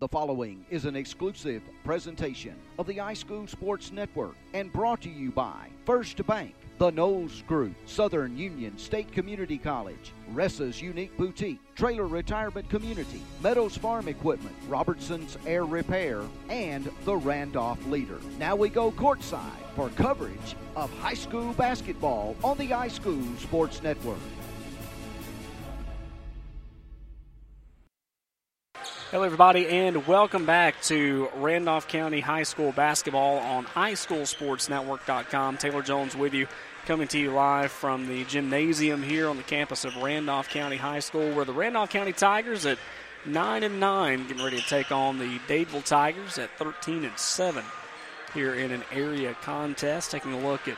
The following is an exclusive presentation of the High School Sports Network and brought to you by First Bank, the Knowles Group, Southern Union State Community College, Ressa's Unique Boutique, Trailer Retirement Community, Meadows Farm Equipment, Robertson's Air Repair, and the Randolph Leader. Now we go courtside for coverage of high school basketball on the High School Sports Network. Hello, everybody, and welcome back to Randolph County High School basketball on highschoolsportsnetwork.com. Taylor Jones with you, coming to you live from the gymnasium here on the campus of Randolph County High School, where the Randolph County Tigers at nine and nine getting ready to take on the Dadeville Tigers at 13 and seven here in an area contest. Taking a look at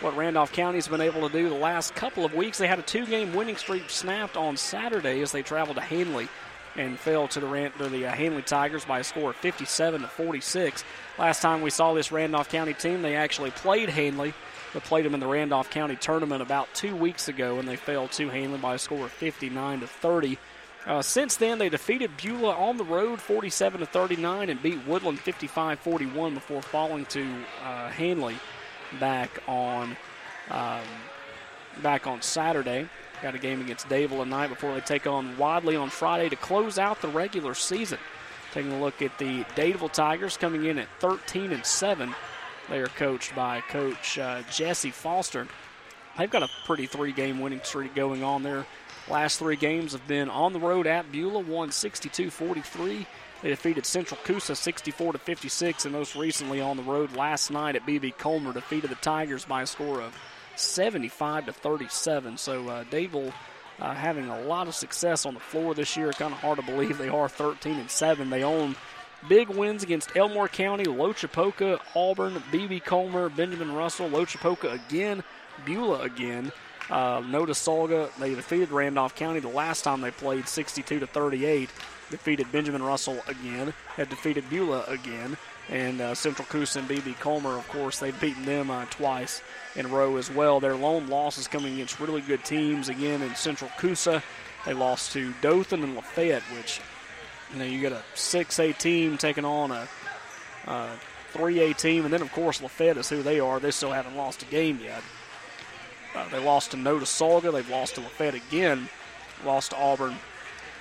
what Randolph County's been able to do the last couple of weeks. They had a two-game winning streak snapped on Saturday as they traveled to Handley and fell to the, to the uh, Handley Tigers by a score of 57 to 46. Last time we saw this Randolph County team, they actually played Handley. They played them in the Randolph County tournament about two weeks ago, and they fell to Handley by a score of 59 to 30. Uh, since then, they defeated Beulah on the road 47 to 39 and beat Woodland 55 41 before falling to uh, Handley back on um, back on Saturday. Got a game against Dadeville tonight before they take on Wadley on Friday to close out the regular season. Taking a look at the Dadeville Tigers coming in at 13 and 7. They are coached by Coach uh, Jesse Foster. They've got a pretty three-game winning streak going on there. Last three games have been on the road at Beulah, won 62-43. They defeated Central Coosa 64 56, and most recently on the road last night at BB Comer defeated the Tigers by a score of 75 to 37. So uh, Dadeville uh, having a lot of success on the floor this year. Kind of hard to believe they are 13 and 7. They own big wins against Elmore County, Loachapoka, Auburn, BB Comer, Benjamin Russell, Loachapoka again, Beulah again. Uh, Notasulga, they defeated Randolph County the last time they played 62 to 38. Defeated Benjamin Russell again. Had defeated Beulah again. And uh, Central Coosa and BB Comer, of course, they've beaten them uh, twice in a row as well. Their lone losses coming against really good teams. Again, in Central Coosa, they lost to Dothan and Lafayette, which, you know, you got a 6A team taking on a, a 3A team. And then, of course, Lafayette is who they are. They still haven't lost a game yet. Uh, they lost to Notasulga. They've lost to Lafayette again, lost to Auburn,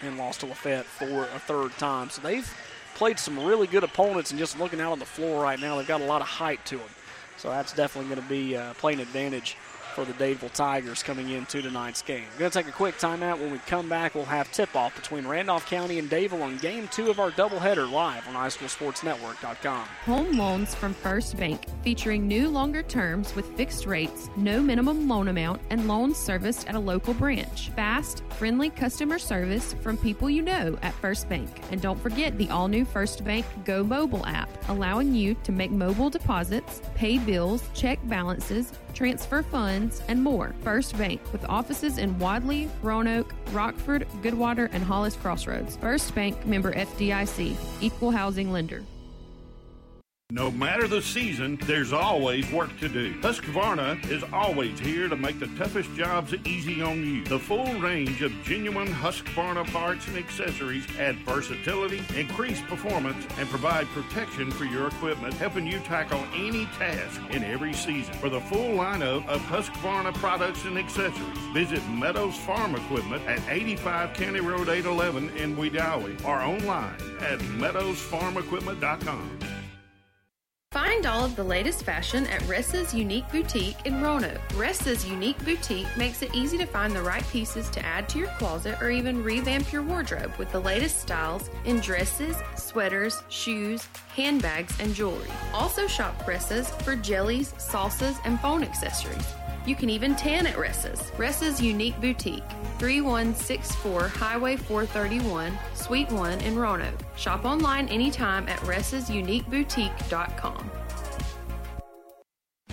and lost to Lafayette for a third time. So they've played some really good opponents, and just looking out on the floor right now, they've got a lot of height to them. So that's definitely going to be uh, playing advantage for the Dadeville Tigers coming into tonight's game. Going to take a quick timeout. When we come back, we'll have tip-off between Randolph County and Dadeville on Game 2 of our doubleheader live on highschoolsportsnetwork.com. Home loans from First Bank, featuring new longer terms with fixed rates, no minimum loan amount, and loans serviced at a local branch. Fast, friendly customer service from people you know at First Bank. And don't forget the all-new First Bank Go mobile app, allowing you to make mobile deposits, pay bills, check balances, transfer funds, and more. First Bank, with offices in Wadley, Roanoke, Rockford, Goodwater, and Hollis Crossroads. First Bank member FDIC, equal housing lender. No matter the season, there's always work to do. Husqvarna is always here to make the toughest jobs easy on you. The full range of genuine Husqvarna parts and accessories add versatility, increase performance, and provide protection for your equipment, helping you tackle any task in every season. For the full lineup of Husqvarna products and accessories, visit Meadows Farm Equipment at 85 County Road 811 in Wedowee or online at meadowsfarmequipment.com. Find all of the latest fashion at Ressa's Unique Boutique in Roanoke. Ressa's Unique Boutique makes it easy to find the right pieces to add to your closet or even revamp your wardrobe with the latest styles in dresses, sweaters, shoes, handbags, and jewelry. Also shop Ressa's for jellies, salsas, and phone accessories. You can even tan at Ressa's. Ressa's Unique Boutique, 3164 Highway 431, Suite 1 in Roanoke. Shop online anytime at ressasuniqueboutique.com.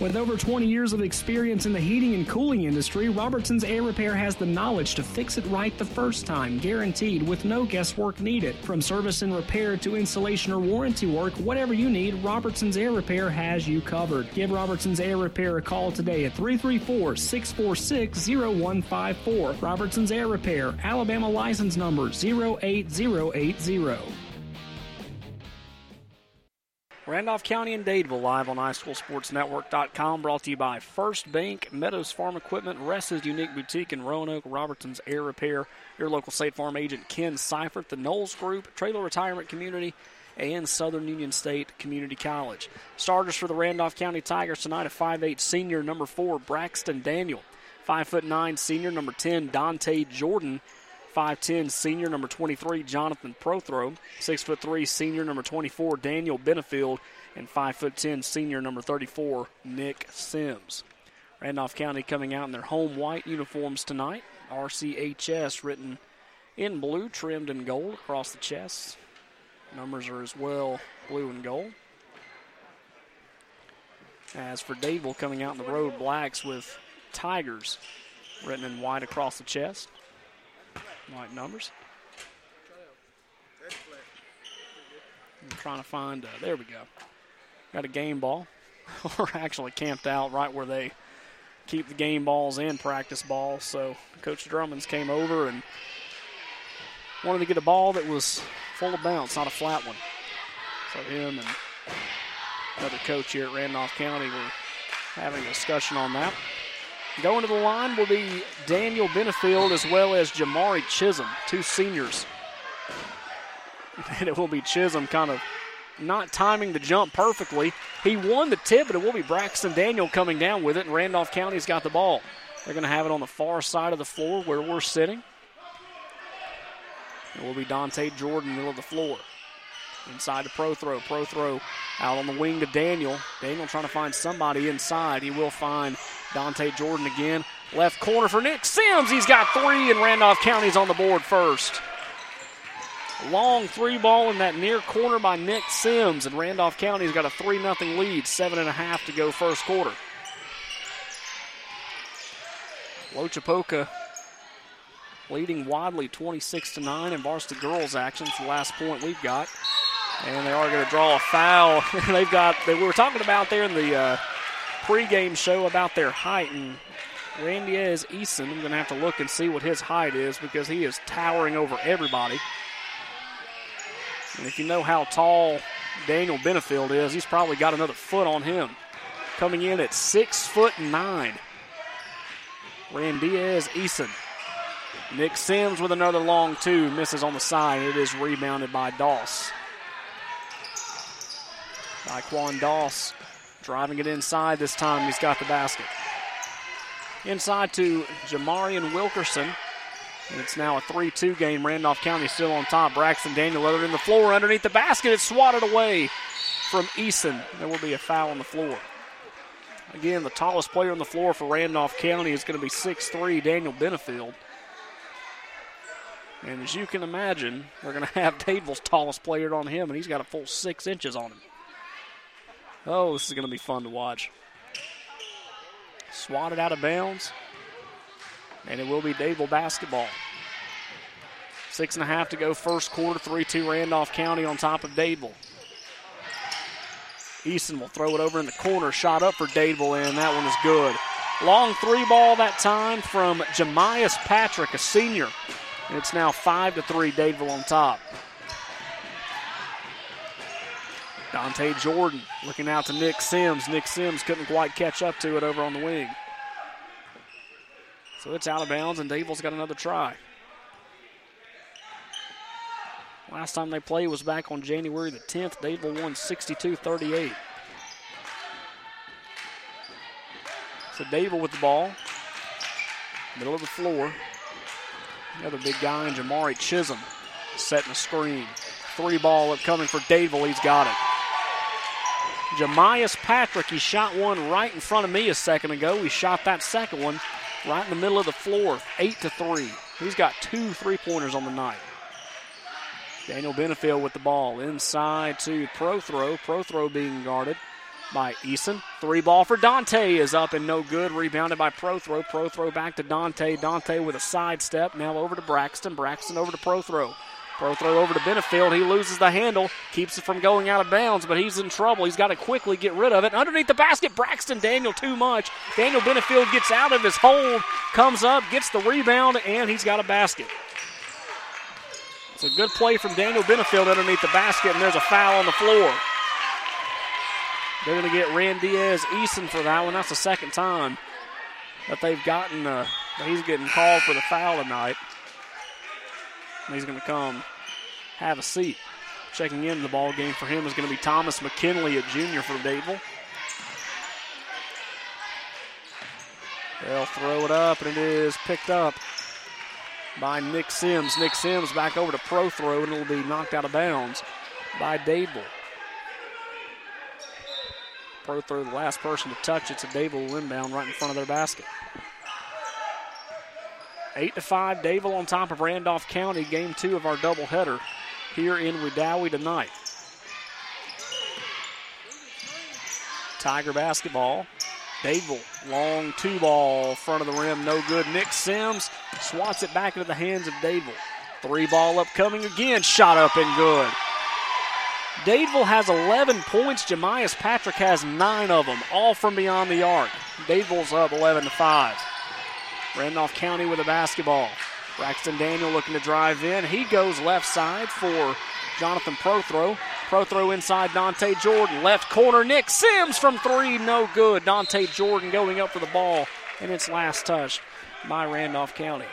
With over 20 years of experience in the heating and cooling industry, Robertson's Air Repair has the knowledge to fix it right the first time, guaranteed with no guesswork needed. From service and repair to installation or warranty work, whatever you need, Robertson's Air Repair has you covered. Give Robertson's Air Repair a call today at 334 646 0154. Robertson's Air Repair, Alabama license number 08080. Randolph County and Dadeville live on highschoolsportsnetwork.com. Brought to you by First Bank, Meadows Farm Equipment, Ressa's Unique Boutique in Roanoke, Robertson's Air Repair, your local State Farm agent Ken Seifert, the Knowles Group, Trailer Retirement Community, and Southern Union State Community College. Starters for the Randolph County Tigers tonight at 5'8 senior number 4 Braxton Daniel, 5'9 senior number 10 Dante Jordan, 5'10 senior number 23 Jonathan Prothro, 6'3 senior number 24 Daniel Benefield, and 5'10 senior number 34 Nick Sims. Randolph County coming out in their home white uniforms tonight. RCHS written in blue, trimmed in gold across the chest. Numbers are as well blue and gold. As for Dadeville coming out in the road blacks with Tigers written in white across the chest. White numbers. I'm trying to find, uh, there we go. Got a game ball. We're actually camped out right where they keep the game balls and practice balls. So Coach Drummonds came over and wanted to get a ball that was full of bounce, not a flat one. So him and another coach here at Randolph County were having a discussion on that. Going to the line will be Daniel Benefield as well as Jamari Chisholm, two seniors. And it will be Chisholm kind of not timing the jump perfectly. He won the tip, but it will be Braxton Daniel coming down with it, and Randolph County's got the ball. They're going to have it on the far side of the floor where we're sitting. It will be Dante Jordan, middle of the floor. Inside to Prothro. Pro throw out on the wing to Daniel. Daniel trying to find somebody inside. He will find Dante Jordan again. Left corner for Nick Sims. He's got three, and Randolph County's on the board first. Long three ball in that near corner by Nick Sims, and Randolph County's got a 3 0 lead, seven and a half to go first quarter. Loachapoka leading Wadley 26 to 9 in varsity girls action. It's the last point we've got. And they are going to draw a foul. They've got, they, we were talking about there in the uh, pregame show about their height. And Randiez Eason, I'm going to have to look and see what his height is because he is towering over everybody. And if you know how tall Daniel Benefield is, he's probably got another foot on him. Coming in at six foot nine. Randiez Eason. Nick Sims with another long two, misses on the side. It is rebounded by Doss. Daquan Doss driving it inside this time. He's got the basket. Inside to Jamarian Wilkerson. It's now a 3 2 game. Randolph County still on top. Braxton Daniel leathered in the floor underneath the basket. It's swatted away from Eason. There will be a foul on the floor. Again, the tallest player on the floor for Randolph County is going to be six-three Daniel Benefield. And as you can imagine, they're going to have Dadeville's tallest player on him, and he's got a full six inches on him. Oh, this is going to be fun to watch. Swatted out of bounds, and it will be Dadeville basketball. Six and a half to go, first quarter, 3 2 Randolph County on top of Dadeville. Eason will throw it over in the corner, shot up for Dadeville, and that one is good. Long three ball that time from Jemias Patrick, a senior. And it's now 5 to 3, Dadeville on top. Dante Jordan looking out to Nick Sims. Nick Sims couldn't quite catch up to it over on the wing. So it's out of bounds, and Dadeville's got another try. Last time they played was back on January the 10th. Dadeville won 62 38. So Dadeville with the ball, middle of the floor. Another big guy in Jamari Chisholm setting a screen. Three ball upcoming for Dadeville. He's got it. Jemias Patrick, he shot one right in front of me a second ago. He shot that second one right in the middle of the floor, eight to three. He's got two three pointers on the night. Daniel Benefield with the ball inside to Prothro. Pro throw being guarded by Eason. Three ball for Dante is up and no good. Rebounded by Prothro. Pro throw back to Dante. Dante with a sidestep. Now over to Braxton. Braxton over to Prothro. Pro throw over to Benefield. He loses the handle, keeps it from going out of bounds, but he's in trouble. He's got to quickly get rid of it. Underneath the basket, Braxton Daniel too much. Daniel Benefield gets out of his hold, comes up, gets the rebound, and he's got a basket. It's a good play from Daniel Benefield underneath the basket, and there's a foul on the floor. They're going to get Randiez Eason for that one. That's the second time that they've gotten, uh, he's getting called for the foul tonight. He's going to come have a seat. Checking in the ball game for him is going to be Thomas McKinley, a junior for Dadeville. They'll throw it up, and it is picked up by Nick Sims. Nick Sims back over to Prothro, and it'll be knocked out of bounds by Dable. Prothro, the last person to touch it, so Dadeville will inbound right in front of their basket. Eight to five, Dadeville on top of Randolph County. Game two of our doubleheader here in Wedowee tonight. Tiger basketball. Dadeville, long two ball, front of the rim, no good. Nick Sims swats it back into the hands of Dadeville. Three ball upcoming again, shot up and good. Dadeville has 11 points. Jemias Patrick has nine of them, all from beyond the arc. Dadeville's up 11 to 5. Randolph County with a basketball. Braxton Daniel looking to drive in. He goes left side for Jonathan Prothro. Prothro inside Dante Jordan. Left corner, Nick Sims from three, no good. Dante Jordan going up for the ball, and it's last touched by Randolph County.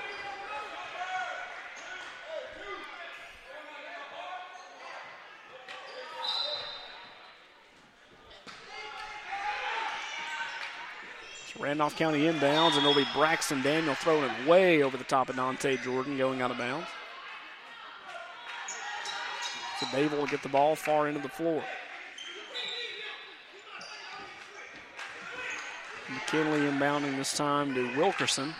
Randolph County inbounds, and it'll be Braxton Daniel throwing it way over the top of Dante Jordan, going out of bounds. So Dave will get the ball far into the floor. McKinley inbounding this time to Wilkerson.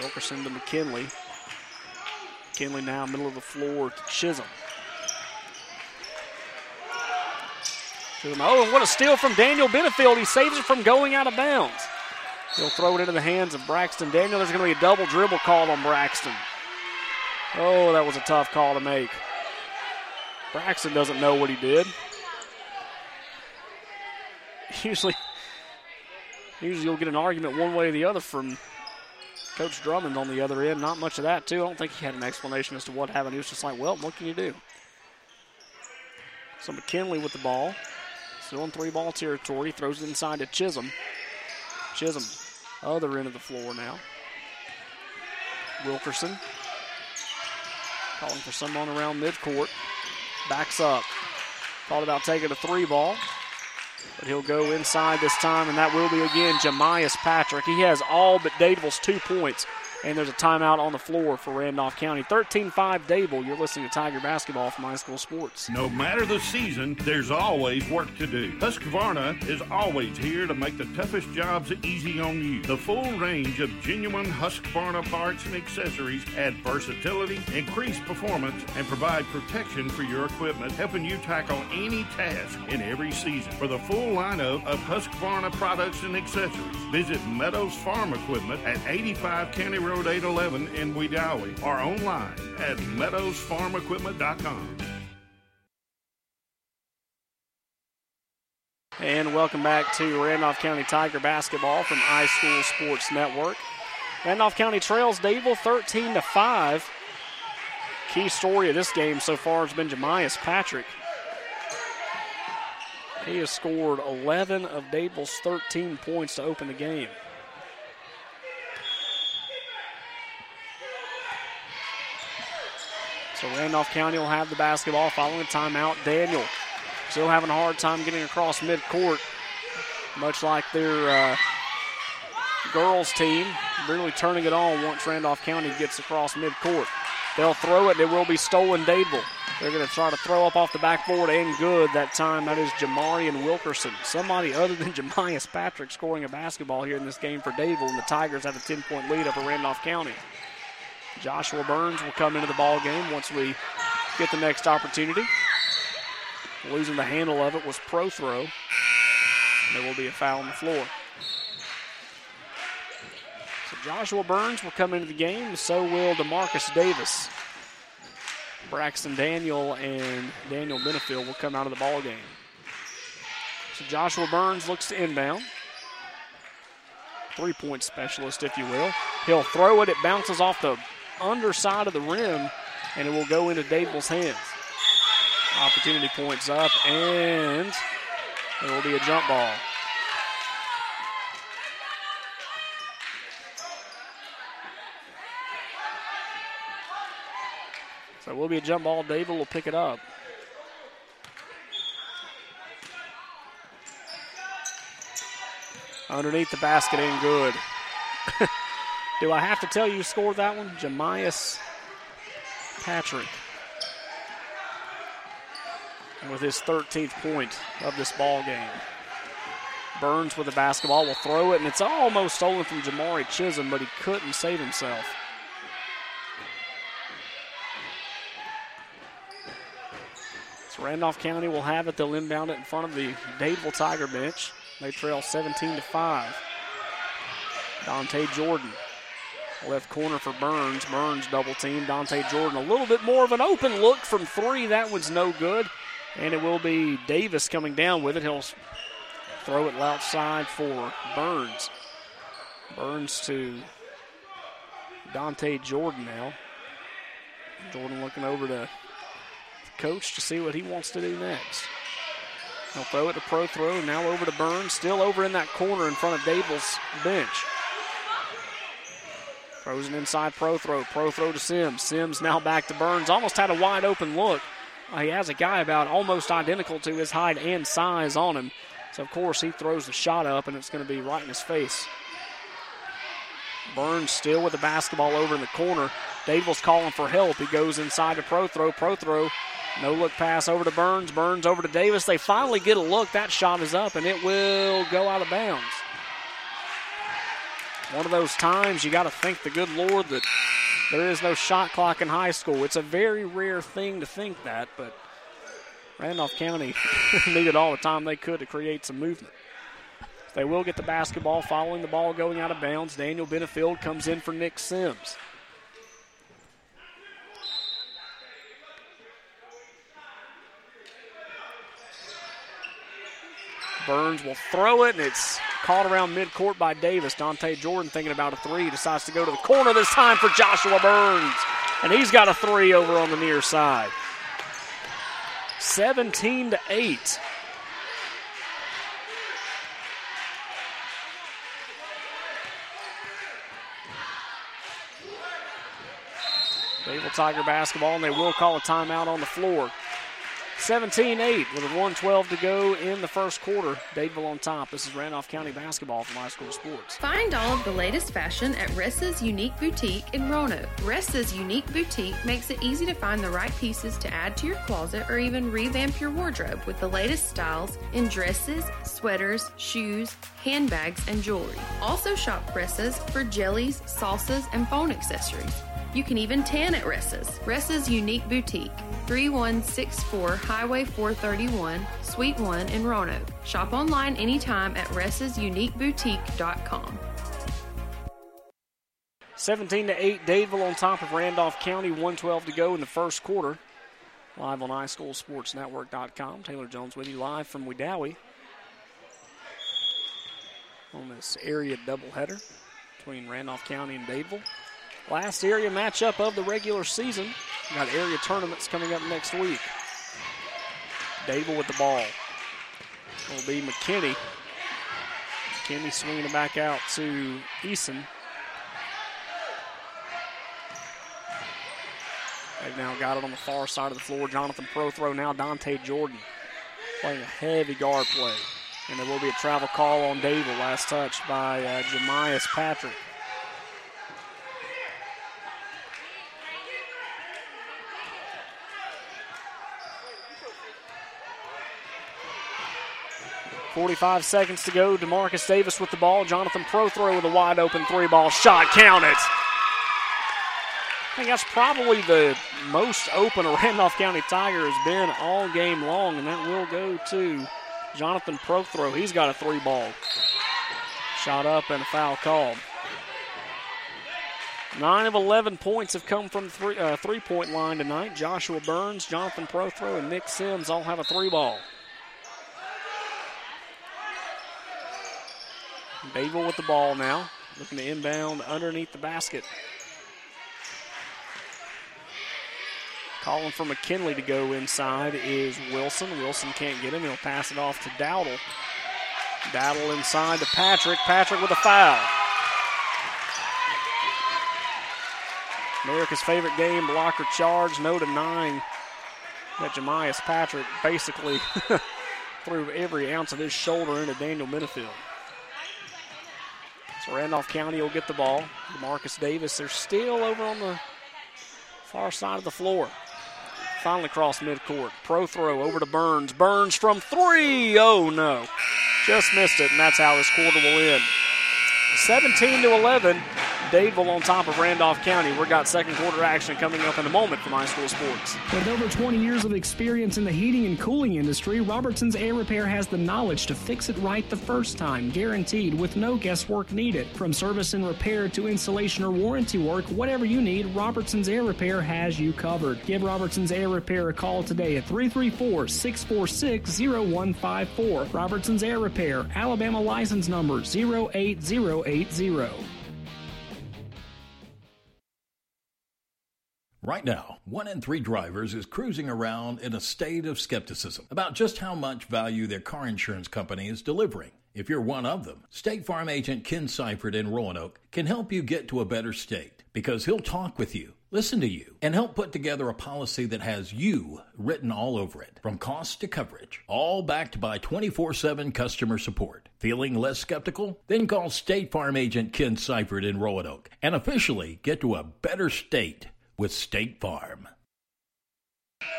Wilkerson to McKinley. McKinley now middle of the floor to Chisholm. Chisholm. Oh, and what a steal from Daniel Benefield. He saves it from going out of bounds. He'll throw it into the hands of Braxton Daniel. There's going to be a double dribble called on Braxton. Oh, that was a tough call to make. Braxton doesn't know what he did. Usually, usually you'll get an argument one way or the other from Coach Drummond on the other end. Not much of that, too. I don't think he had an explanation as to what happened. He was just like, well, what can you do? So McKinley with the ball. Still in three ball territory. Throws it inside to Chisholm. Chisholm, other end of the floor now. Wilkerson calling for someone around midcourt. Backs up. Thought about taking a three ball. But he'll go inside this time, and that will be again Jemias Patrick. He has all but Dadeville's two points and there's a timeout on the floor for Randolph County. 13 5 Dadeville. You're listening to Tiger Basketball from High School Sports. No matter the season, there's always work to do. Husqvarna is always here to make the toughest jobs easy on you. The full range of genuine Husqvarna parts and accessories add versatility, increase performance, and provide protection for your equipment, helping you tackle any task in every season. For the full lineup of Husqvarna products and accessories, visit Meadows Farm Equipment at 85 County Road. Road 811 in Wedowee or online at meadowsfarmequipment.com. And welcome back to Randolph County Tiger basketball from High School Sports Network. Randolph County trails Dadeville 13 to 5. Key story of this game so far has been Jemias Patrick. He has scored 11 of Dadeville's 13 points to open the game. So Randolph County will have the basketball following a timeout. Daniel still having a hard time getting across midcourt, much like their uh, girls team, really turning it on once Randolph County gets across midcourt. They'll throw it, and it will be stolen Dadeville. They're going to try to throw up off the backboard and good that time. That is Jamarian Wilkerson. Somebody other than Jemias Patrick scoring a basketball here in this game for Dadeville, and the Tigers have a 10 point lead over Randolph County. Joshua Burns will come into the ball game once we get the next opportunity. Losing the handle of it was Prothro. There will be a foul on the floor. So Joshua Burns will come into the game, so will Demarcus Davis. Braxton Daniel and Daniel Benefield will come out of the ball game. So Joshua Burns looks to inbound. Three point specialist, if you will. He'll throw it, it bounces off the underside of the rim, and it will go into Dadeville's hands. Opportunity points up, and It will be a jump ball. So it will be a jump ball. David will pick it up. Underneath the basket and good. Do I have to tell you scored that one? Jemias Patrick. With his 13th point of this ball game. Burns with the basketball will throw it, and it's almost stolen from Jamari Chisholm, but he couldn't save himself. So Randolph County will have it. They'll inbound it in front of the Dadeville Tiger bench. They trail 17 to 5. Dante Jordan, left corner for Burns. Burns double team. Dante Jordan, a little bit more of an open look from three. That one's no good. And it will be Davis coming down with it. He'll throw it outside for Burns. Burns to Dante Jordan now. Jordan looking over to coach to see what he wants to do next. He'll throw it to Prothro, Now over to Burns. Still over in that corner in front of Dable's bench. Throws an inside Prothro. Pro throw to Sims. Sims now back to Burns. Almost had a wide open look. Uh, he has a guy about almost identical to his height and size on him. So, of course, he throws the shot up, and it's going to be right in his face. Burns still with the basketball over in the corner. Dadeville's calling for help. He goes inside to Prothro. Pro throw. no look pass over to Burns. Burns over to Davis. They finally get a look. That shot is up, and it will go out of bounds. One of those times you got to thank the good Lord that there is no shot clock in high school. It's a very rare thing to think that, but Randolph County needed all the time they could to create some movement. They will get the basketball following the ball going out of bounds. Daniel Benefield comes in for Nick Sims. Burns will throw it, and it's caught around midcourt by Davis. Dante Jordan thinking about a three, decides to go to the corner this time for Joshua Burns. And he's got a three over on the near side. 17 to 8. Dadeville Tiger basketball, and they will call a timeout on the floor. 17 8 with a 112 to go in the first quarter. Dadeville on top. This is Randolph County basketball from High School Sports. Find all of the latest fashion at Ressa's Unique Boutique in Roanoke. Ressa's Unique Boutique makes it easy to find the right pieces to add to your closet or even revamp your wardrobe with the latest styles in dresses, sweaters, shoes, handbags, and jewelry. Also shop Ressa's for jellies, salsas, and phone accessories. You can even tan at Ressa's. Ressa's Unique Boutique, 3164 Highway 431, Suite 1 in Roanoke. Shop online anytime at ressasuniqueboutique.com. 17 to 8, Dadeville on top of Randolph County, 112 to go in the first quarter. Live on iSchoolSportsNetwork.com. Taylor Jones with you live from Wedowee on this area doubleheader between Randolph County and Dadeville. Last area matchup of the regular season. We got area tournaments coming up next week. Dadeville with the ball. Will be McKinney. McKinney swinging it back out to Eason. They've now got it on the far side of the floor. Jonathan Prothro now Dante Jordan playing a heavy guard play. And there will be a travel call on Dadeville. Last touch by uh, Jemias Patrick. Forty-five seconds to go. Demarcus Davis with the ball. Jonathan Prothro with a wide open three-ball shot. Count it. I think that's probably the most open a Randolph County Tiger has been all game long, and that will go to Jonathan Prothro. He's got a three ball. Shot up and a foul called. Nine of 11 points have come from three, uh, three point line tonight. Joshua Burns, Jonathan Prothro, and Nick Sims all have a three ball. Dadeville with the ball now, looking to inbound underneath the basket. Calling for McKinley to go inside is Wilson. Wilson can't get him. He'll pass it off to Dowdle. Dowdle inside to Patrick. Patrick with a foul. America's favorite game, blocker charge, no to nine. That Jemias Patrick basically threw every ounce of his shoulder into Daniel Benefield. So Randolph County will get the ball. Marcus Davis, they're still over on the far side of the floor. Finally cross midcourt. Prothro over to Burns. Burns from three. Oh no. Just missed it, and that's how this quarter will end. 17 to 11. Dadeville on top of Randolph County. We've got second quarter action coming up in a moment from high school sports. With over 20 years of experience in the heating and cooling industry, Robertson's Air Repair has the knowledge to fix it right the first time, guaranteed with no guesswork needed. From service and repair to installation or warranty work, whatever you need, Robertson's Air Repair has you covered. Give Robertson's Air Repair a call today at 334 646 0154. Robertson's Air Repair, Alabama license number 08080. Right now, one in three drivers is cruising around in a state of skepticism about just how much value their car insurance company is delivering. If you're one of them, State Farm agent Ken Seifert in Roanoke can help you get to a better state because he'll talk with you, listen to you, and help put together a policy that has you written all over it, from cost to coverage, all backed by 24 7 customer support. Feeling less skeptical? Then call State Farm agent Ken Seifert in Roanoke and officially get to a better state with State Farm.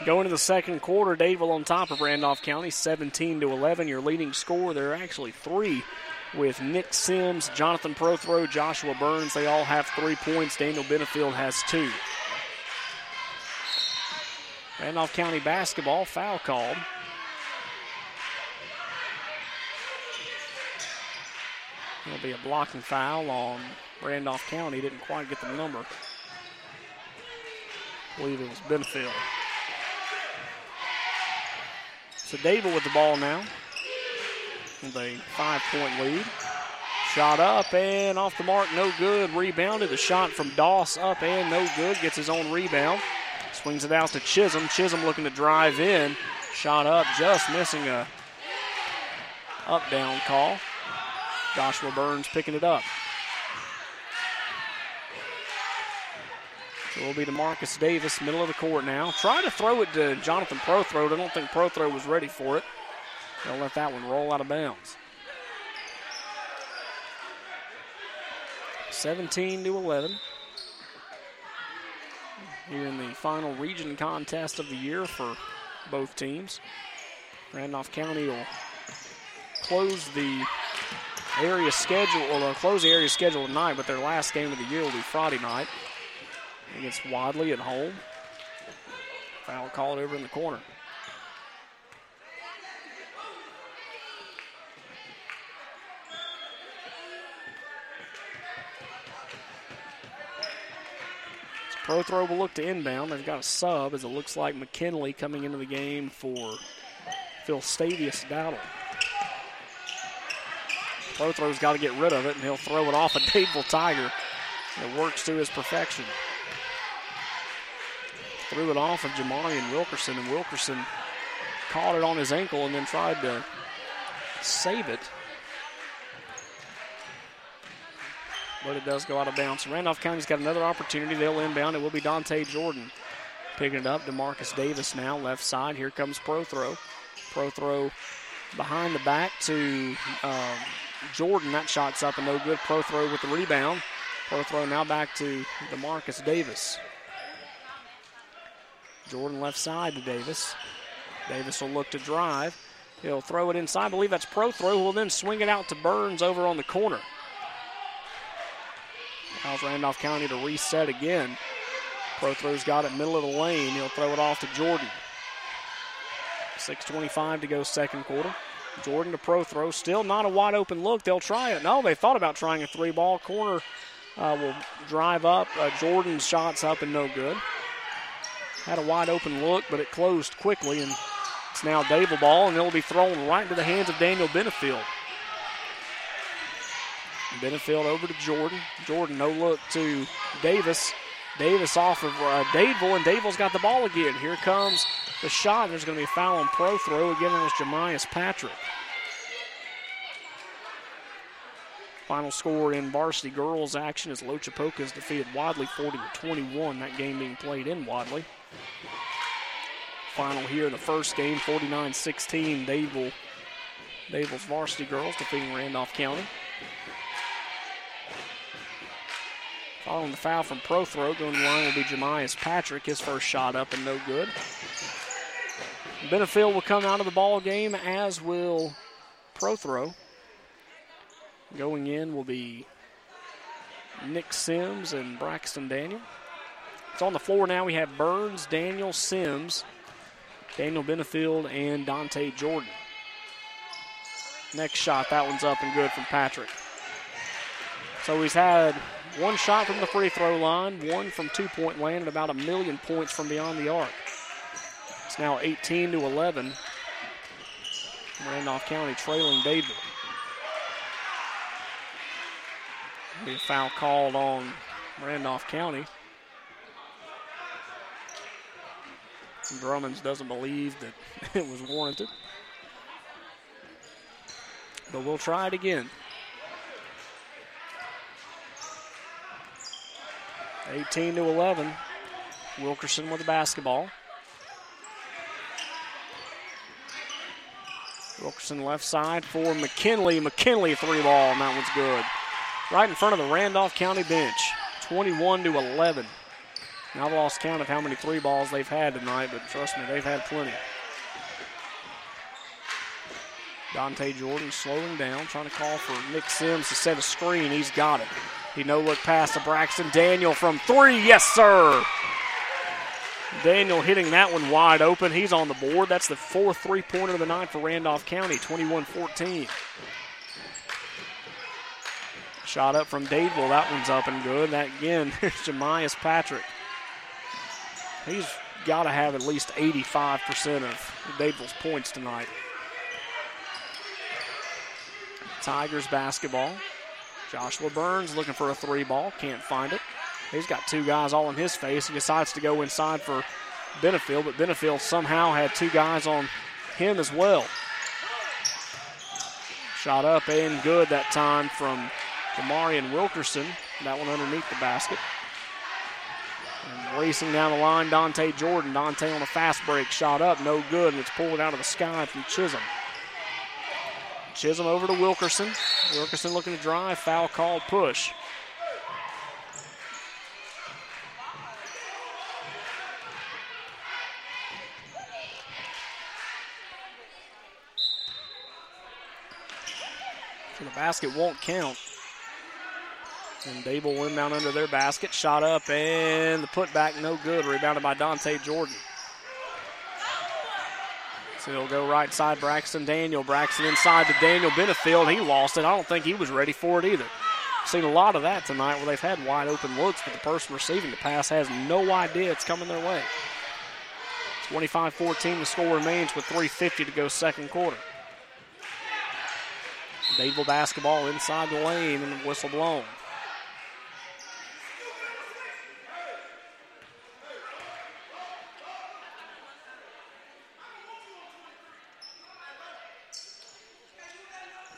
Going to the second quarter, Dadeville on top of Randolph County, 17 to 11. Your leading score, there are actually three with Nick Sims, Jonathan Prothro, Joshua Burns. They all have three points. Daniel Benefield has two. Randolph County basketball foul called. It'll be a blocking foul on Randolph County. Didn't quite get the number. Believe it was Benefield. So Dadeville with the ball now. With a five point lead. Shot up and off the mark, no good. Rebounded. The shot from Doss up and no good. Gets his own rebound. Swings it out to Chisholm. Chisholm looking to drive in. Shot up, just missing a up down call. Joshua Burns picking it up. It will be to Marcus Davis, middle of the court now. Try to throw it to Jonathan Prothro. I don't think Prothro was ready for it. They'll let that one roll out of bounds. 17 to 11. Here in the final region contest of the year for both teams. Randolph County will close the area schedule, or close the area schedule tonight, but their last game of the year will be Friday night against Wadley at home. Foul called over in the corner. Prothro will look to inbound. They've got a sub as it looks like McKinley coming into the game for Phil Stavius Dowdle. Prothro's got to get rid of it, and he'll throw it off a Dadeville Tiger. It works to his perfection. Threw it off of Jamarian Wilkerson, and Wilkerson caught it on his ankle and then tried to save it. But it does go out of bounds. Randolph County's got another opportunity. They'll inbound. It will be Dante Jordan picking it up. Demarcus Davis now, left side. Here comes Prothro. Pro throw behind the back to uh, Jordan. That shot's up and no good. Prothro with the rebound. Prothro now back to Demarcus Davis. Jordan left side to Davis. Davis will look to drive. He'll throw it inside. I believe that's Prothro who will then swing it out to Burns over on the corner. Allows Randolph County to reset again. Prothro's got it middle of the lane. He'll throw it off to Jordan. 6.25 to go second quarter. Jordan to Prothro. Still not a wide open look. They'll try it. No, they thought about trying a three ball. Corner uh, will drive up. Uh, Jordan's shot's up and no good. Had a wide open look, but it closed quickly, and it's now Dadeville ball, and it'll be thrown right into the hands of Daniel Benefield. Benefield over to Jordan. Jordan, no look to Davis. Davis off of uh, Dadeville, and Dadeville's got the ball again. Here comes the shot. There's going to be a foul on Prothro Again, it was Jemias Patrick. Final score in varsity girls action is Loachapoka has defeated Wadley 40 to 21. That game being played in Wadley. Final here in the first game, 49-16. Dadeville, Dadeville's varsity girls defeating Randolph County. Following the foul from Prothro, going to the line will be Jemias Patrick. His first shot up and no good. Benefield will come out of the ball game, as will Prothro. Going in will be Nick Sims and Braxton Daniel. It's on the floor now. We have Burns, Daniel Sims, Daniel Benefield, and Dante Jordan. Next shot, that one's up and good from Patrick. So he's had one shot from the free throw line, one from two point land, and about a million points from beyond the arc. It's now 18 to 11. Randolph County trailing Dadeville. Be a foul called on Randolph County. Drummonds doesn't believe that it was warranted. But we'll try it again. 18 to 11. Wilkerson with the basketball. Wilkerson left side for McKinley. McKinley three ball, and that one's good right in front of the Randolph County bench, 21 to 11. I've lost count of how many three balls they've had tonight, but trust me, they've had plenty. Dante Jordan slowing down, trying to call for Nick Sims to set a screen. He's got it. He no look past to Braxton Daniel from three. Yes, sir. Daniel hitting that one wide open. He's on the board. That's the fourth three pointer of the night for Randolph County, 21 14. Shot up from Dadeville. That one's up and good. That again Jemias Patrick. He's got to have at least 85% of Dadeville's points tonight. Tigers basketball. Joshua Burns looking for a three ball. Can't find it. He's got two guys all in his face. He decides to go inside for Benefield, but Benefield somehow had two guys on him as well. Shot up and good that time from Marion Wilkerson. That one underneath the basket. Racing down the line, Dante Jordan. Dante on a fast break, shot up, no good, and it's pulled out of the sky from Chisholm. Chisholm over to Wilkerson. Wilkerson looking to drive, foul called, push. So the basket won't count. And Dadeville went down under their basket, shot up, and the putback no good. Rebounded by Dante Jordan. So he'll go right side, Braxton Daniel. Braxton inside to Daniel Benefield. He lost it. I don't think he was ready for it either. Seen a lot of that tonight where they've had wide open looks, but the person receiving the pass has no idea it's coming their way. 25 14, the score remains with 3.50 to go second quarter. Dadeville basketball inside the lane and the whistle blown.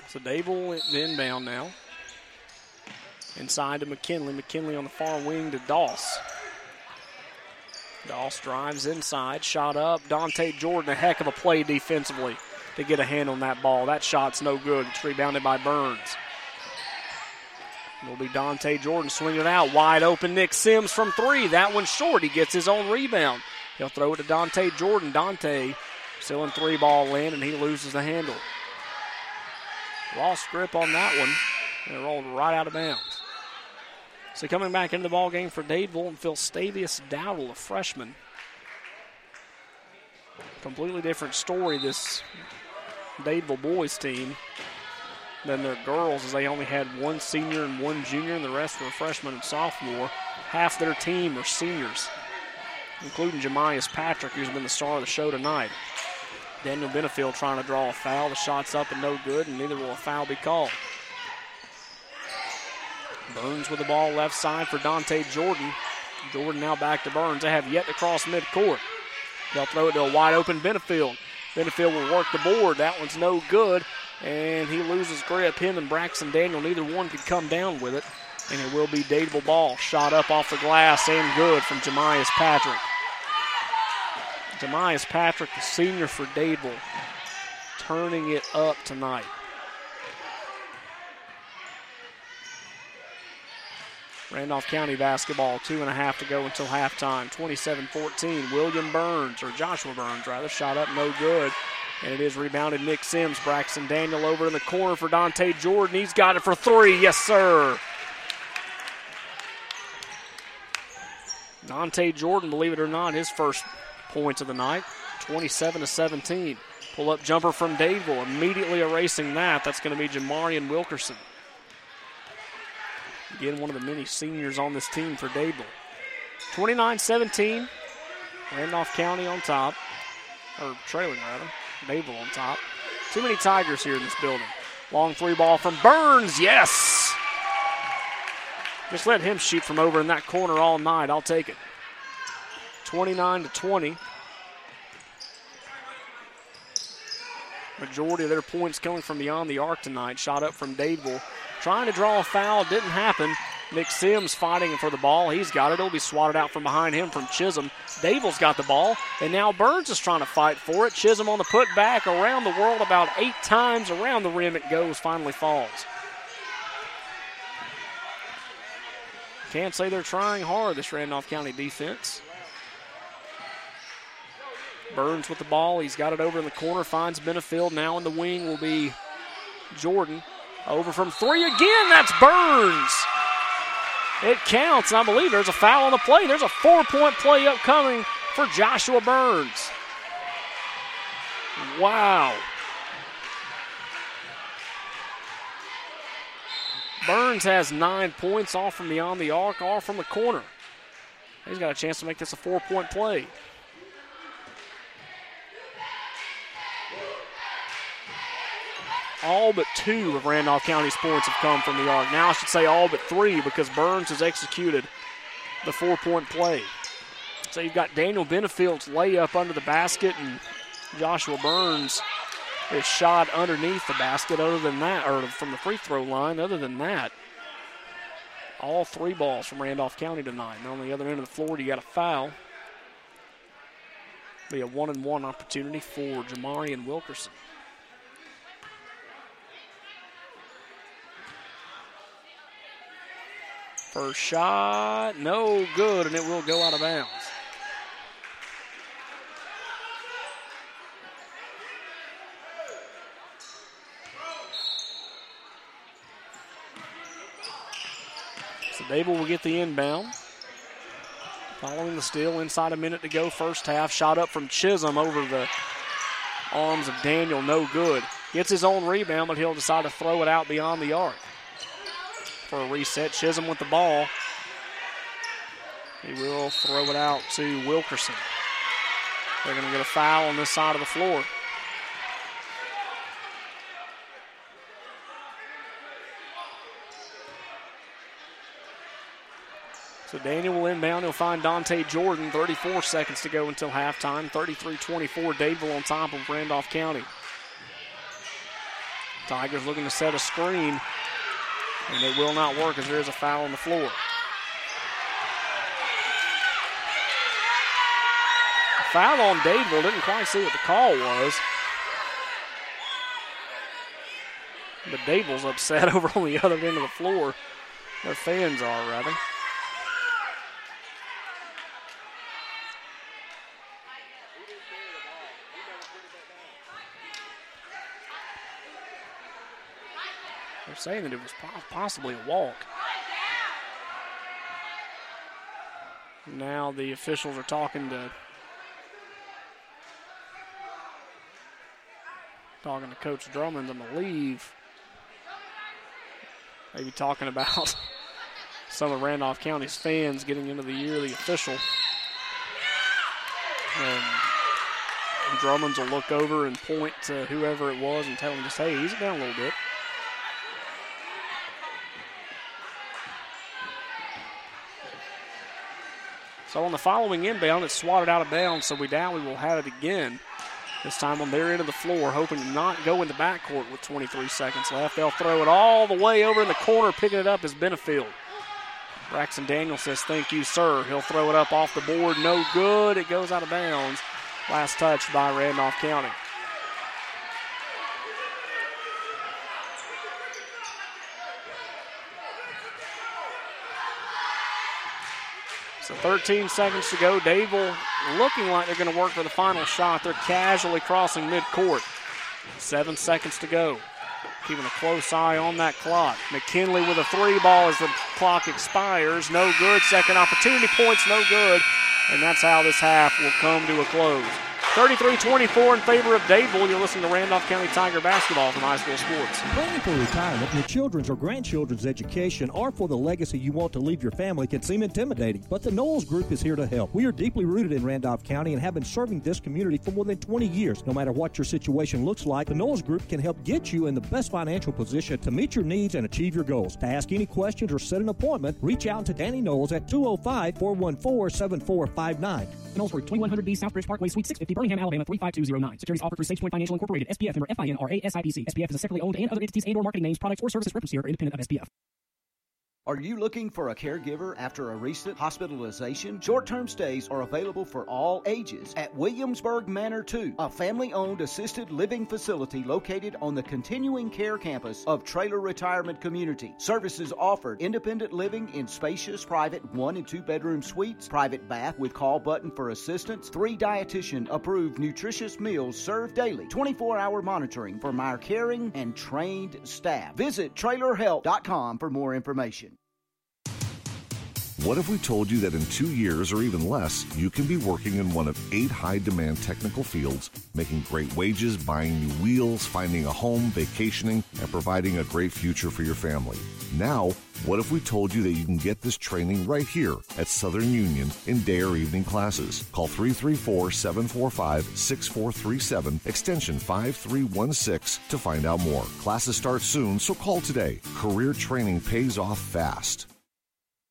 So Dadeville inbound now. Inside to McKinley. McKinley on the far wing to Doss. Doss drives inside, shot up. Dante Jordan, a heck of a play defensively to get a hand on that ball. That shot's no good. It's rebounded by Burns. It'll be Dante Jordan swinging it out. Wide open Nick Sims from three. That one's short. He gets his own rebound. He'll throw it to Dante Jordan. Dante still in three ball land, and he loses the handle. Lost grip on that one, and it rolled right out of bounds. So coming back into the ball game for Dadeville and Phil Stavius Dowdle, a freshman. Completely different story, this Dadeville boys team than their girls, as they only had one senior and one junior, and the rest were freshmen and sophomore. Half their team are seniors, including Jemias Patrick, who's been the star of the show tonight. Daniel Benefield trying to draw a foul. The shot's up and no good, and neither will a foul be called. Burns with the ball left side for Dante Jordan. Jordan now back to Burns. They have yet to cross midcourt. They'll throw it to a wide open Benefield. Benefield will work the board. That one's no good, and he loses grip. Him and Braxton Daniel, neither one could come down with it, and it will be Dadeville ball. Shot up off the glass and good from Jemias Patrick. Jemias Patrick, the senior for Dadeville, turning it up tonight. Randolph County basketball, two and a half to go until halftime. 27 14. William Burns, or Joshua Burns rather, shot up no good. And it is rebounded Nick Sims. Braxton Daniel over in the corner for Dante Jordan. He's got it for three. Yes, sir. Dante Jordan, believe it or not, his first points of the night. 27 to 17. Pull up jumper from Dadeville. Immediately erasing that. That's going to be Jamarian Wilkerson. Again, one of the many seniors on this team for Dadeville. 29 17. Randolph County on top. Or trailing, rather. Dadeville on top. Too many Tigers here in this building. Long three ball from Burns. Yes! Just let him shoot from over in that corner all night. I'll take it. 29 to 20. Majority of their points coming from beyond the arc tonight. Shot up from Dadeville. Trying to draw a foul, didn't happen. Nick Sims fighting for the ball. He's got it. It'll be swatted out from behind him from Chisholm. Dadeville's got the ball, and now Burns is trying to fight for it. Chisholm on the putback around the world about eight times. Around the rim it goes, finally falls. Can't say they're trying hard, this Randolph County defense. Burns with the ball. He's got it over in the corner, finds Benefield. Now in the wing will be Jordan. Over from three again. That's Burns. It counts, and I believe there's a foul on the play. There's a four point play upcoming for Joshua Burns. Wow. Burns has nine points, all from beyond the arc, all from the corner. He's got a chance to make this a four point play. All but two of Randolph County's points have come from the arc. Now I should say all but three because Burns has executed the four point play. So you've got Daniel Benefield's layup under the basket and Joshua Burns is shot underneath the basket. Other than that, or from the free throw line, other than that, all three balls from Randolph County tonight. And on the other end of the floor, you got a foul. Be a one and one opportunity for Jamarian Wilkerson. First shot, no good, and it will go out of bounds. So Dadeville will get the inbound. Following the steal, inside a minute to go, first half. Shot up from Chisholm over the arms of Daniel, no good. Gets his own rebound, but he'll decide to throw it out beyond the arc for a reset. Chisholm with the ball. He will throw it out to Wilkerson. They're going to get a foul on this side of the floor. So Daniel will inbound. He'll find Dante Jordan. 34 seconds to go until halftime. 33-24. Dadeville on top of Randolph County. Tigers looking to set a screen. And it will not work as there is a foul on the floor. A foul on Dadeville. Didn't quite see what the call was. But Dadeville's upset over on the other end of the floor. Their fans are, rather. Saying that it was possibly a walk. Now the officials are talking to talking to Coach Drummond, I believe. Maybe talking about some of Randolph County's fans getting into the yearly official. And Drummonds will look over and point to whoever it was and tell him just, hey, it down a little bit. So on the following inbound, it's swatted out of bounds, so we doubt we will have it again. This time on their end of the floor, hoping to not go in the backcourt with 23 seconds left. They'll throw it all the way over in the corner. Picking it up is Benefield. Braxton Daniel says, Thank you, sir. He'll throw it up off the board. No good. It goes out of bounds. Last touch by Randolph County. So 13 seconds to go. Dadeville looking like they're going to work for the final shot. They're casually crossing midcourt. Seven seconds to go. Keeping a close eye on that clock. McKinley with a three ball as the clock expires. No good. Second opportunity points, no good. And that's how this half will come to a close. 33-24 in favor of Dadeville. You're listening to Randolph County Tiger basketball from High School Sports. Planning for retirement, your children's or grandchildren's education, or for the legacy you want to leave your family can seem intimidating, but the Knowles Group is here to help. We are deeply rooted in Randolph County and have been serving this community for more than 20 years. No matter what your situation looks like, the Knowles Group can help get you in the best financial position to meet your needs and achieve your goals. To ask any questions or set an appointment, reach out to Danny Knowles at 205 414 7459. Knowles Group, 2100B Southbridge Parkway, Suite 650, Birmingham, Alabama 35209. Securities offered through SafePoint Financial Incorporated, SPF member FINRA SIPC. SPF is a separately owned and other entities and or marketing names, products, or services referenced here are independent of SPF. Are you looking for a caregiver after a recent hospitalization? Short term stays are available for all ages at Williamsburg Manor 2, a family owned assisted living facility located on the continuing care campus of Trailer Retirement Community. Services offered independent living in spacious private one and two bedroom suites, private bath with call button for assistance, three dietitian approved nutritious meals served daily, 24 hour monitoring from our caring and trained staff. Visit trailerhelp.com for more information. What if we told you that in two years or even less, you can be working in one of eight high demand technical fields, making great wages, buying new wheels, finding a home, vacationing, and providing a great future for your family? Now, what if we told you that you can get this training right here at Southern Union in day or evening classes? Call 334 745 6437, extension 5316 to find out more. Classes start soon, so call today. Career training pays off fast.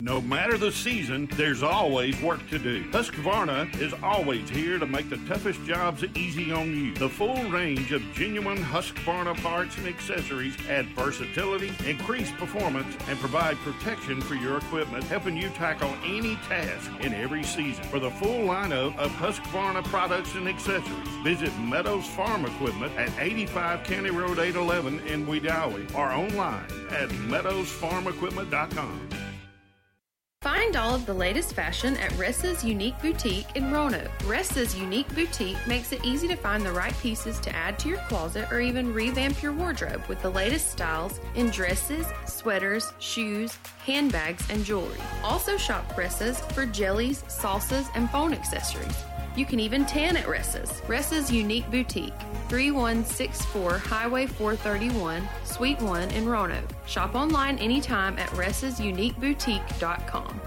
No matter the season, there's always work to do. Husqvarna is always here to make the toughest jobs easy on you. The full range of genuine Husqvarna parts and accessories add versatility, increase performance, and provide protection for your equipment, helping you tackle any task in every season. For the full lineup of Husqvarna products and accessories, visit Meadows Farm Equipment at 85 County Road 811 in Wedowee or online at meadowsfarmequipment.com. Find all of the latest fashion at Ressa's Unique Boutique in Roanoke. Ressa's Unique Boutique makes it easy to find the right pieces to add to your closet or even revamp your wardrobe with the latest styles in dresses, sweaters, shoes, handbags, and jewelry. Also shop Ressa's for jellies, salsas, and phone accessories. You can even tan at Ressa's. Ressa's Unique Boutique, 3164 Highway 431, Suite 1 in Roanoke. Shop online anytime at ressasuniqueboutique.com.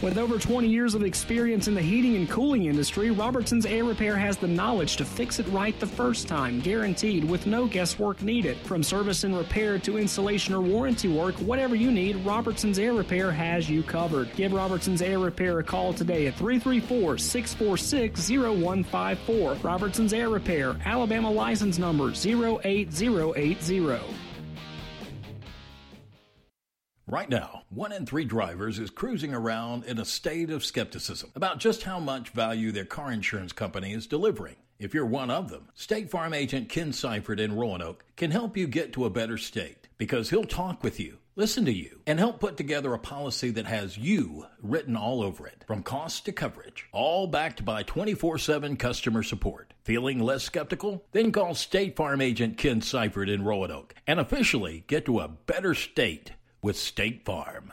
With over 20 years of experience in the heating and cooling industry, Robertson's Air Repair has the knowledge to fix it right the first time, guaranteed with no guesswork needed. From service and repair to installation or warranty work, whatever you need, Robertson's Air Repair has you covered. Give Robertson's Air Repair a call today at 334 646 0154. Robertson's Air Repair, Alabama license number 08080. Right now, one in three drivers is cruising around in a state of skepticism about just how much value their car insurance company is delivering. If you're one of them, State Farm agent Ken Seifert in Roanoke can help you get to a better state because he'll talk with you, listen to you, and help put together a policy that has you written all over it, from cost to coverage, all backed by 24 7 customer support. Feeling less skeptical? Then call State Farm agent Ken Seifert in Roanoke and officially get to a better state with State Farm.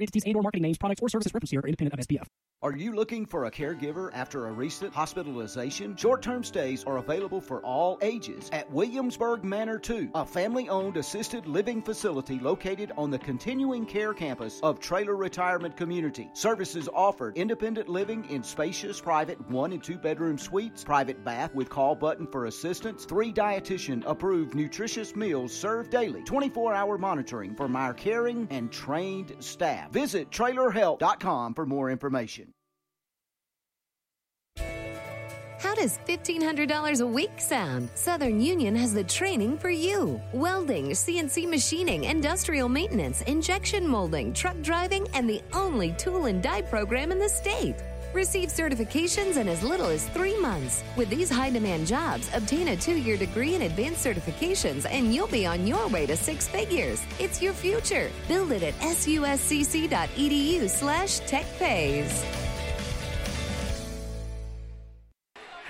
entities and or marketing names, products, or services referenced here are independent of SPF. Are you looking for a caregiver after a recent hospitalization? Short term stays are available for all ages at Williamsburg Manor 2, a family owned assisted living facility located on the continuing care campus of Trailer Retirement Community. Services offered independent living in spacious private one and two bedroom suites, private bath with call button for assistance, three dietitian approved nutritious meals served daily, 24 hour monitoring from our caring and trained staff. Visit trailerhelp.com for more information. How does $1,500 a week sound? Southern Union has the training for you welding, CNC machining, industrial maintenance, injection molding, truck driving, and the only tool and die program in the state. Receive certifications in as little as three months. With these high demand jobs, obtain a two year degree in advanced certifications and you'll be on your way to six figures. It's your future. Build it at suscc.edu slash techpays.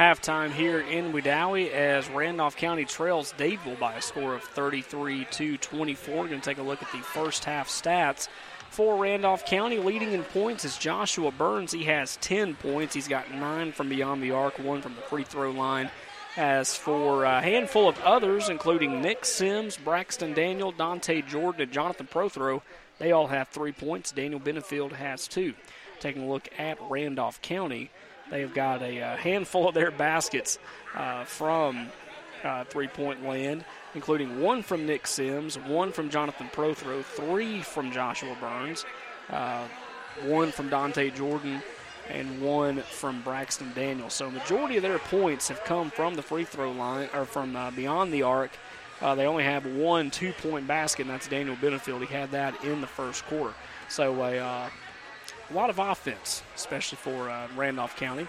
Halftime here in Wedowee as Randolph County trails Dadeville by a score of 33 to 24. We're going to take a look at the first half stats for Randolph County. Leading in points is Joshua Burns. He has 10 points. He's got nine from beyond the arc, one from the free throw line. As for a handful of others, including Nick Sims, Braxton Daniel, Dante Jordan, and Jonathan Prothro, they all have three points. Daniel Benefield has two. Taking a look at Randolph County, they have got a, handful of their baskets uh, from uh, three point land, including one from Nick Sims, one from Jonathan Prothro, three from Joshua Burns, uh, one from Dante Jordan, and one from Braxton Daniel. So, majority of their points have come from the free throw line or from uh, beyond the arc. Uh, they only have one two point basket, and that's Daniel Benefield. He had that in the first quarter. So, a uh, a lot of offense, especially for uh, Randolph County.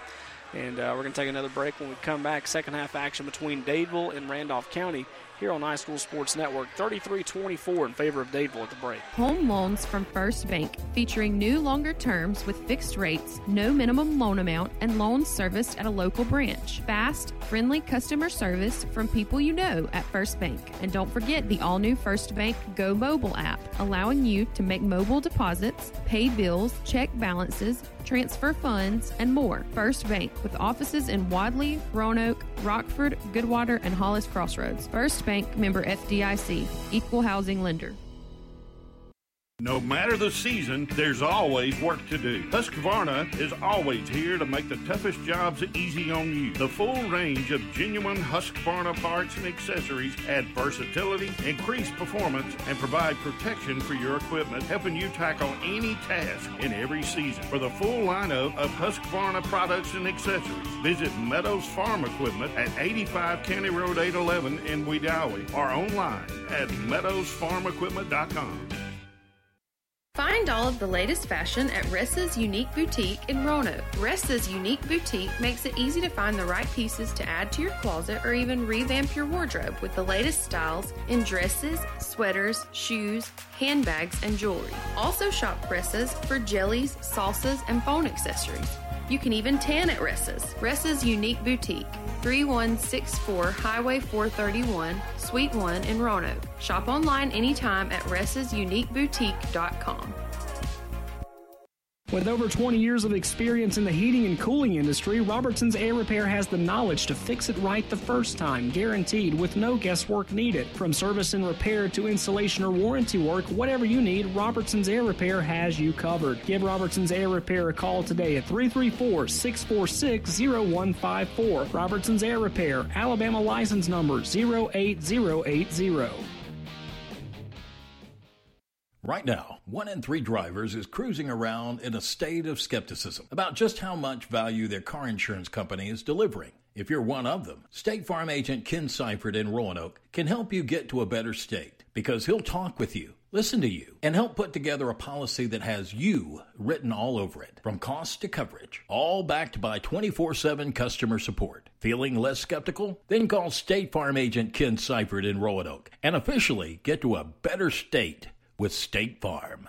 And uh, we're going to take another break when we come back. Second half action between Dadeville and Randolph County here on High School Sports Network. 33 24 in favor of Dadeville at the break. Home loans from First Bank, featuring new longer terms with fixed rates, no minimum loan amount, and loans serviced at a local branch. Fast, friendly customer service from people you know at First Bank. And don't forget the all new First Bank Go mobile app, allowing you to make mobile deposits, pay bills, check balances, transfer funds, and more. First Bank, with offices in Wadley, Roanoke, Rockford, Goodwater, and Hollis Crossroads. First Bank member FDIC, equal housing lender. No matter the season, there's always work to do. Husqvarna is always here to make the toughest jobs easy on you. The full range of genuine Husqvarna parts and accessories add versatility, increase performance, and provide protection for your equipment, helping you tackle any task in every season. For the full lineup of Husqvarna products and accessories, visit Meadows Farm Equipment at 85 County Road 811 in Wedowee or online at meadowsfarmequipment.com. Find all of the latest fashion at Ressa's Unique Boutique in Roanoke. Ressa's Unique Boutique makes it easy to find the right pieces to add to your closet or even revamp your wardrobe with the latest styles in dresses, sweaters, shoes, handbags, and jewelry. Also shop Ressa's for jellies, salsas, and phone accessories. You can even tan at Ressa's. Ressa's Unique Boutique, 3164 Highway 431, Suite 1 in Roanoke. Shop online anytime at ressasuniqueboutique.com. With over 20 years of experience in the heating and cooling industry, Robertson's Air Repair has the knowledge to fix it right the first time, guaranteed with no guesswork needed. From service and repair to installation or warranty work, whatever you need, Robertson's Air Repair has you covered. Give Robertson's Air Repair a call today at 334 646 0154. Robertson's Air Repair, Alabama license number 08080. Right now, one in three drivers is cruising around in a state of skepticism about just how much value their car insurance company is delivering. If you're one of them, State Farm agent Ken Seifert in Roanoke can help you get to a better state because he'll talk with you listen to you, and help put together a policy that has you written all over it, from cost to coverage, all backed by 24 7 customer support. Feeling less skeptical? Then call State Farm agent Ken Seifert in Roanoke and officially get to a better state with State Farm.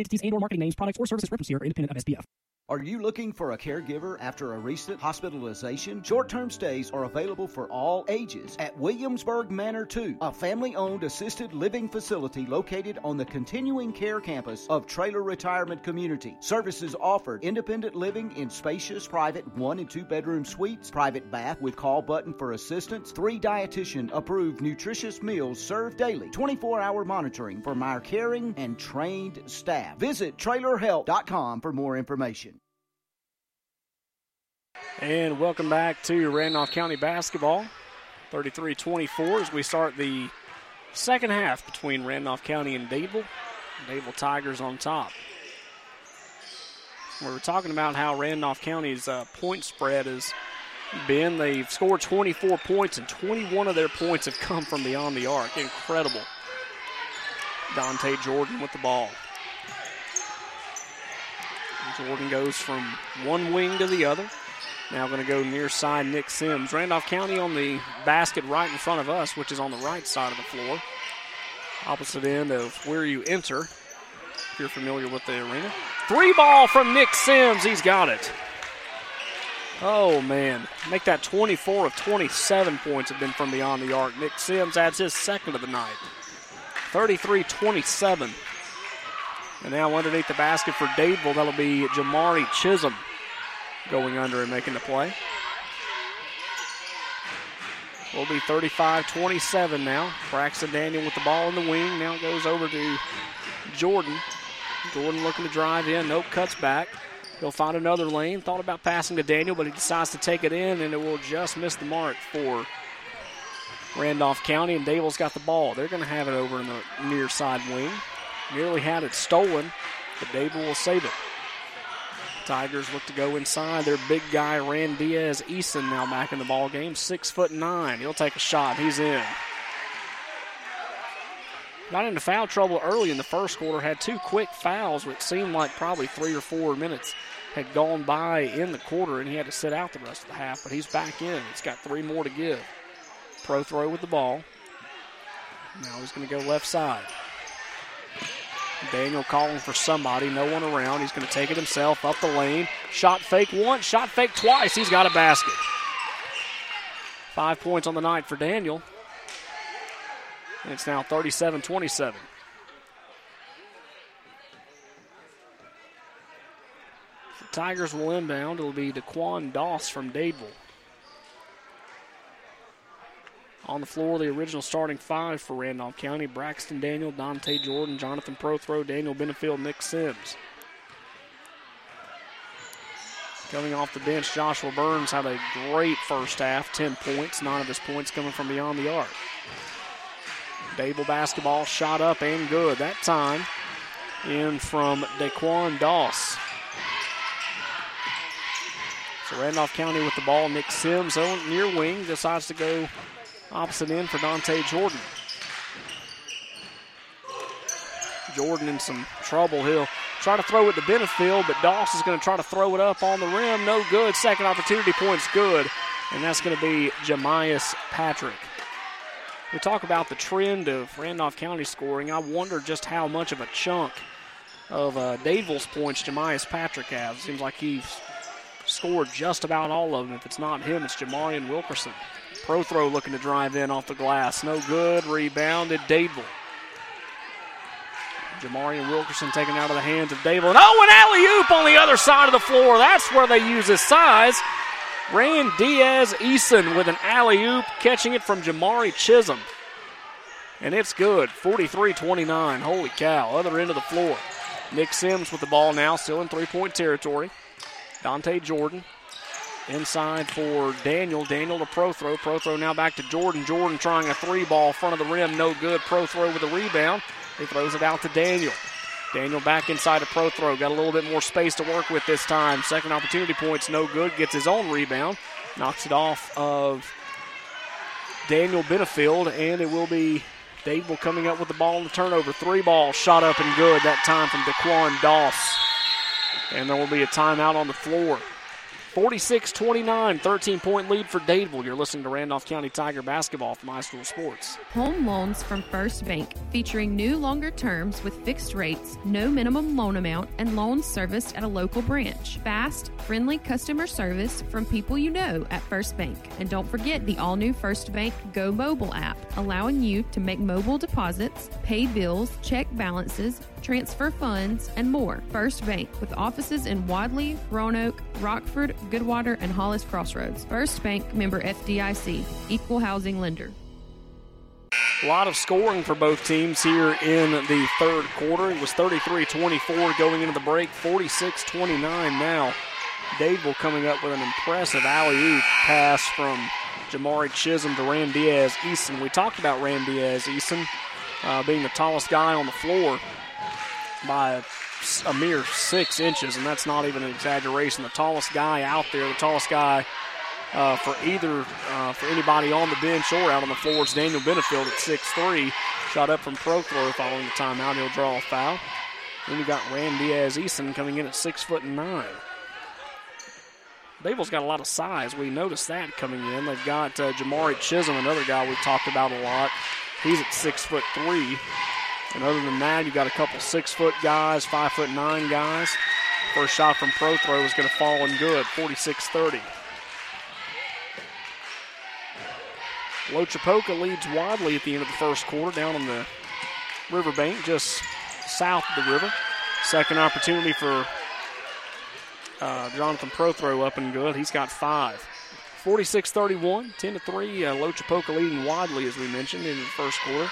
entities and or marketing names, products, or services referenced here are independent of SPF. Are you looking for a caregiver after a recent hospitalization? Short term stays are available for all ages at Williamsburg Manor 2, a family owned assisted living facility located on the continuing care campus of Trailer Retirement Community. Services offered independent living in spacious private one and two bedroom suites, private bath with call button for assistance, three dietitian approved nutritious meals served daily, 24 hour monitoring from our caring and trained staff. Visit trailerhelp.com for more information. And welcome back to Randolph County basketball. 33 24 as we start the second half between Randolph County and Dadeville. Dadeville Tigers on top. We were talking about how Randolph County's uh, point spread has been. They've scored 24 points, and 21 of their points have come from beyond the arc. Incredible. Dante Jordan with the ball. Jordan goes from one wing to the other. Now going to go near side Nick Sims. Randolph County on the basket right in front of us, which is on the right side of the floor. Opposite end of where you enter, if you're familiar with the arena. Three ball from Nick Sims. He's got it. Oh, man. Make that 24 of 27 points have been from beyond the arc. Nick Sims adds his second of the night. 33 27. And now underneath the basket for Dadeville, that'll be Jamari Chisholm going under and making the play. Will be 35 27 now. Braxton Daniel with the ball in the wing. Now it goes over to Jordan. Jordan looking to drive in. Nope, cuts back. He'll find another lane. Thought about passing to Daniel, but he decides to take it in, and it will just miss the mark for Randolph County. And Dadeville's got the ball. They're going to have it over in the near side wing. Nearly had it stolen, but Dadeville will save it. Tigers look to go inside. Their big guy, Rand Diaz Eason, now back in the ball game. Six foot nine. He'll take a shot. He's in. Got into foul trouble early in the first quarter. Had two quick fouls, which seemed like probably three or four minutes had gone by in the quarter, and he had to sit out the rest of the half. But he's back in. He's got three more to give. Prothro with the ball. Now he's going to go left side. Daniel calling for somebody, no one around. He's going to take it himself up the lane. Shot fake once, shot fake twice. He's got a basket. Five points on the night for Daniel. And it's now 37 27. The Tigers will inbound. It'll be Daquan Doss from Dadeville. On the floor, the original starting five for Randolph County Braxton Daniel, Dante Jordan, Jonathan Prothro, Daniel Benefield, Nick Sims. Coming off the bench, Joshua Burns had a great first half 10 points, nine of his points coming from beyond the arc. Dadeville basketball shot up and good that time. In from Daquan Doss. So Randolph County with the ball. Nick Sims on near wing decides to go opposite end for Dante Jordan. Jordan in some trouble. He'll try to throw it to Benefield, but Doss is going to try to throw it up on the rim. No good. Second opportunity point's good. And that's going to be Jemias Patrick. We talk about the trend of Randolph County scoring. I wonder just how much of a chunk of uh, points Jemias Patrick has. Seems like he's scored just about all of them. If it's not him, it's Jamarian Wilkerson. Prothro looking to drive in off the glass. No good. Rebounded Dadeville. Jamarian Wilkerson taken out of the hands of Dadeville. And oh, an alley oop on the other side of the floor. That's where they use his size. Rand Diaz Eason with an alley oop, catching it from Jamari Chisholm. And it's good. 43 29. Holy cow. Other end of the floor. Nick Sims with the ball now, still in three point territory. Dante Jordan inside for Daniel. Daniel to Prothro. Pro throw now back to Jordan. Jordan trying a three ball front of the rim. No good. Prothro with a rebound. He throws it out to Daniel. Daniel back inside a Prothro. Got a little bit more space to work with this time. Second opportunity points, no good. Gets his own rebound. Knocks it off of Daniel Benefield, and it will be Dadeville coming up with the ball on the turnover. Three ball shot up and good that time from Daquan Doss. And there will be a timeout on the floor. 46 29, 13 point lead for Dadeville. You're listening to Randolph County Tiger basketball from High School Sports. Home loans from First Bank, featuring new longer terms with fixed rates, no minimum loan amount, and loans serviced at a local branch. Fast, friendly customer service from people you know at First Bank. And don't forget the all new First Bank Go mobile app, allowing you to make mobile deposits, pay bills, check balances, transfer funds, and more. First Bank, with offices in Wadley, Roanoke, Rockford, Goodwater, and Hollis Crossroads. First Bank member FDIC, equal housing lender. A lot of scoring for both teams here in the third quarter. It was 33 24 going into the break, 46 29 now. Dadeville coming up with an impressive alley oop pass from Jamari Chisholm to Ram Diaz Eason. We talked about Ram Diaz Eason uh, being the tallest guy on the floor by a, mere six inches, and that's not even an exaggeration. The tallest guy out there, the tallest guy uh, for either uh, for anybody on the bench or out on the floor is Daniel Benefield at 6'3". Shot up from Prothro following the timeout. He'll draw a foul. Then you got Ram Diaz Eason coming in at six foot nine. Dadeville's got a lot of size. We noticed that coming in. They've got uh, Jamari Chisholm, another guy we've talked about a lot. He's at six foot three. And other than that, you've got a couple six foot guys, five foot nine guys. First shot from Prothro is going to fall in good, 46 30. Loachapoka leads widely at the end of the first quarter down on the riverbank, just south of the river. Second opportunity for uh, Jonathan Prothro up and good. He's got five. 46 31, 10 to 3. Uh, Loachapoka leading widely, as we mentioned, in the first quarter.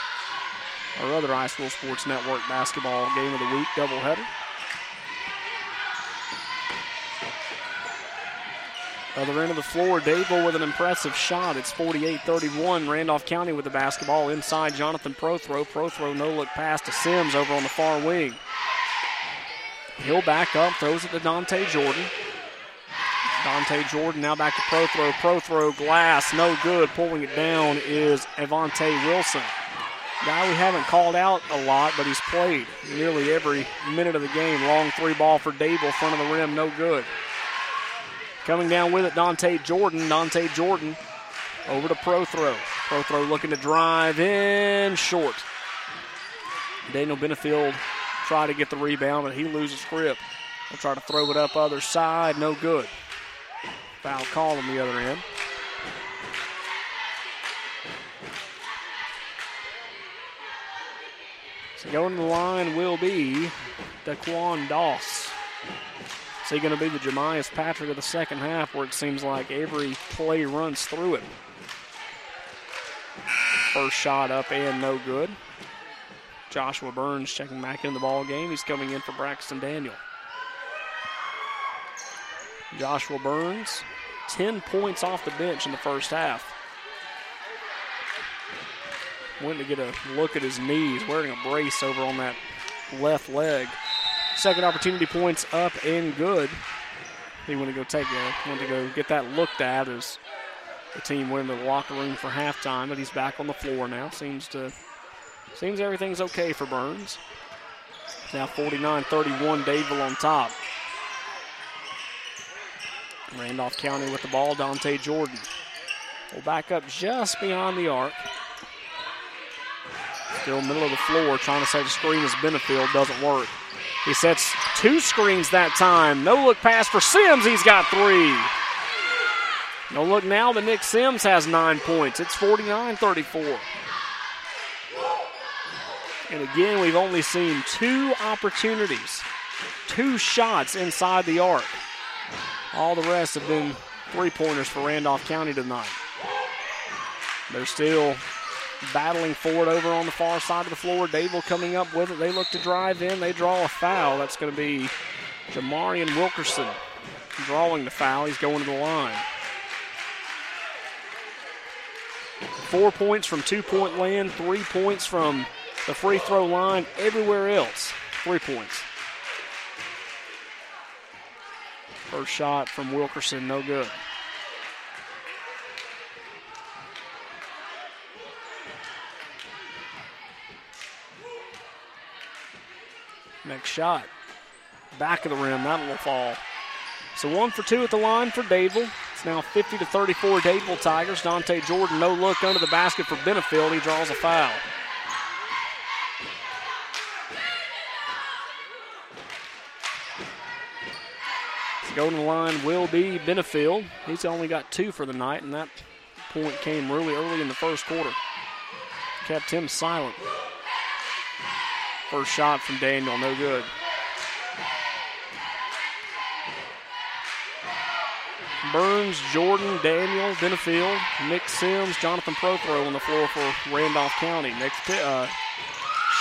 Our other High School Sports Network basketball game of the week doubleheader. Other end of the floor, Dadeville with an impressive shot. It's 48-31. Randolph County with the basketball inside. Jonathan Prothro. Prothro no look pass to Sims over on the far wing. He'll back up, throws it to Dante Jordan. Dante Jordan now back to Prothro. Prothro glass, no good. Pulling it down is Avante Wilson. Guy we haven't called out a lot, but he's played nearly every minute of the game. Long three ball for Dadeville, front of the rim, no good. Coming down with it, Dante Jordan. Dante Jordan over to Prothro. Pro throw looking to drive in short. Daniel Benefield try to get the rebound, but he loses grip. He'll try to throw it up other side, no good. Foul call on the other end. So going to the line will be Daquan Doss. Is he going to be the Jemias Patrick of the second half where it seems like every play runs through it? First shot up and no good. Joshua Burns checking back in the ball game. He's coming in for Braxton Daniel. Joshua Burns, 10 points off the bench in the first half. Went to get a look at his knees, wearing a brace over on that left leg. Second opportunity points up and good. He went to go take a, went to go get that looked at as the team went into the locker room for halftime, but he's back on the floor now. Seems to seems everything's okay for Burns. Now 49-31, Dadeville on top. Randolph County with the ball, Dante Jordan. Will back up just beyond the arc. Still middle of the floor, trying to set a screen as Benefield doesn't work. He sets two screens that time. No look pass for Sims. He's got three. No look now, but Nick Sims has nine points. It's 49 34. And again, we've only seen two opportunities, two shots inside the arc. All the rest have been three pointers for Randolph County tonight. They're still battling for it over on the far side of the floor. Dadeville coming up with it. They look to drive in. They draw a foul. That's going to be Jamarian Wilkerson drawing the foul. He's going to the line. Four points from two point land, three points from the free throw line. Everywhere else, three points. First shot from Wilkerson, no good. Next shot. Back of the rim, that will fall. So one for two at the line for Dadeville. It's now 50 to 34 Dadeville Tigers. Dante Jordan, no look under the basket for Benefield. He draws a foul. The line will be Benefield. He's only got two for the night, and that point came really early in the first quarter. Kept him silent. First shot from Daniel, no good. Burns, Jordan, Daniel, Benefield, Nick Sims, Jonathan Prothro on the floor for Randolph County. Next uh,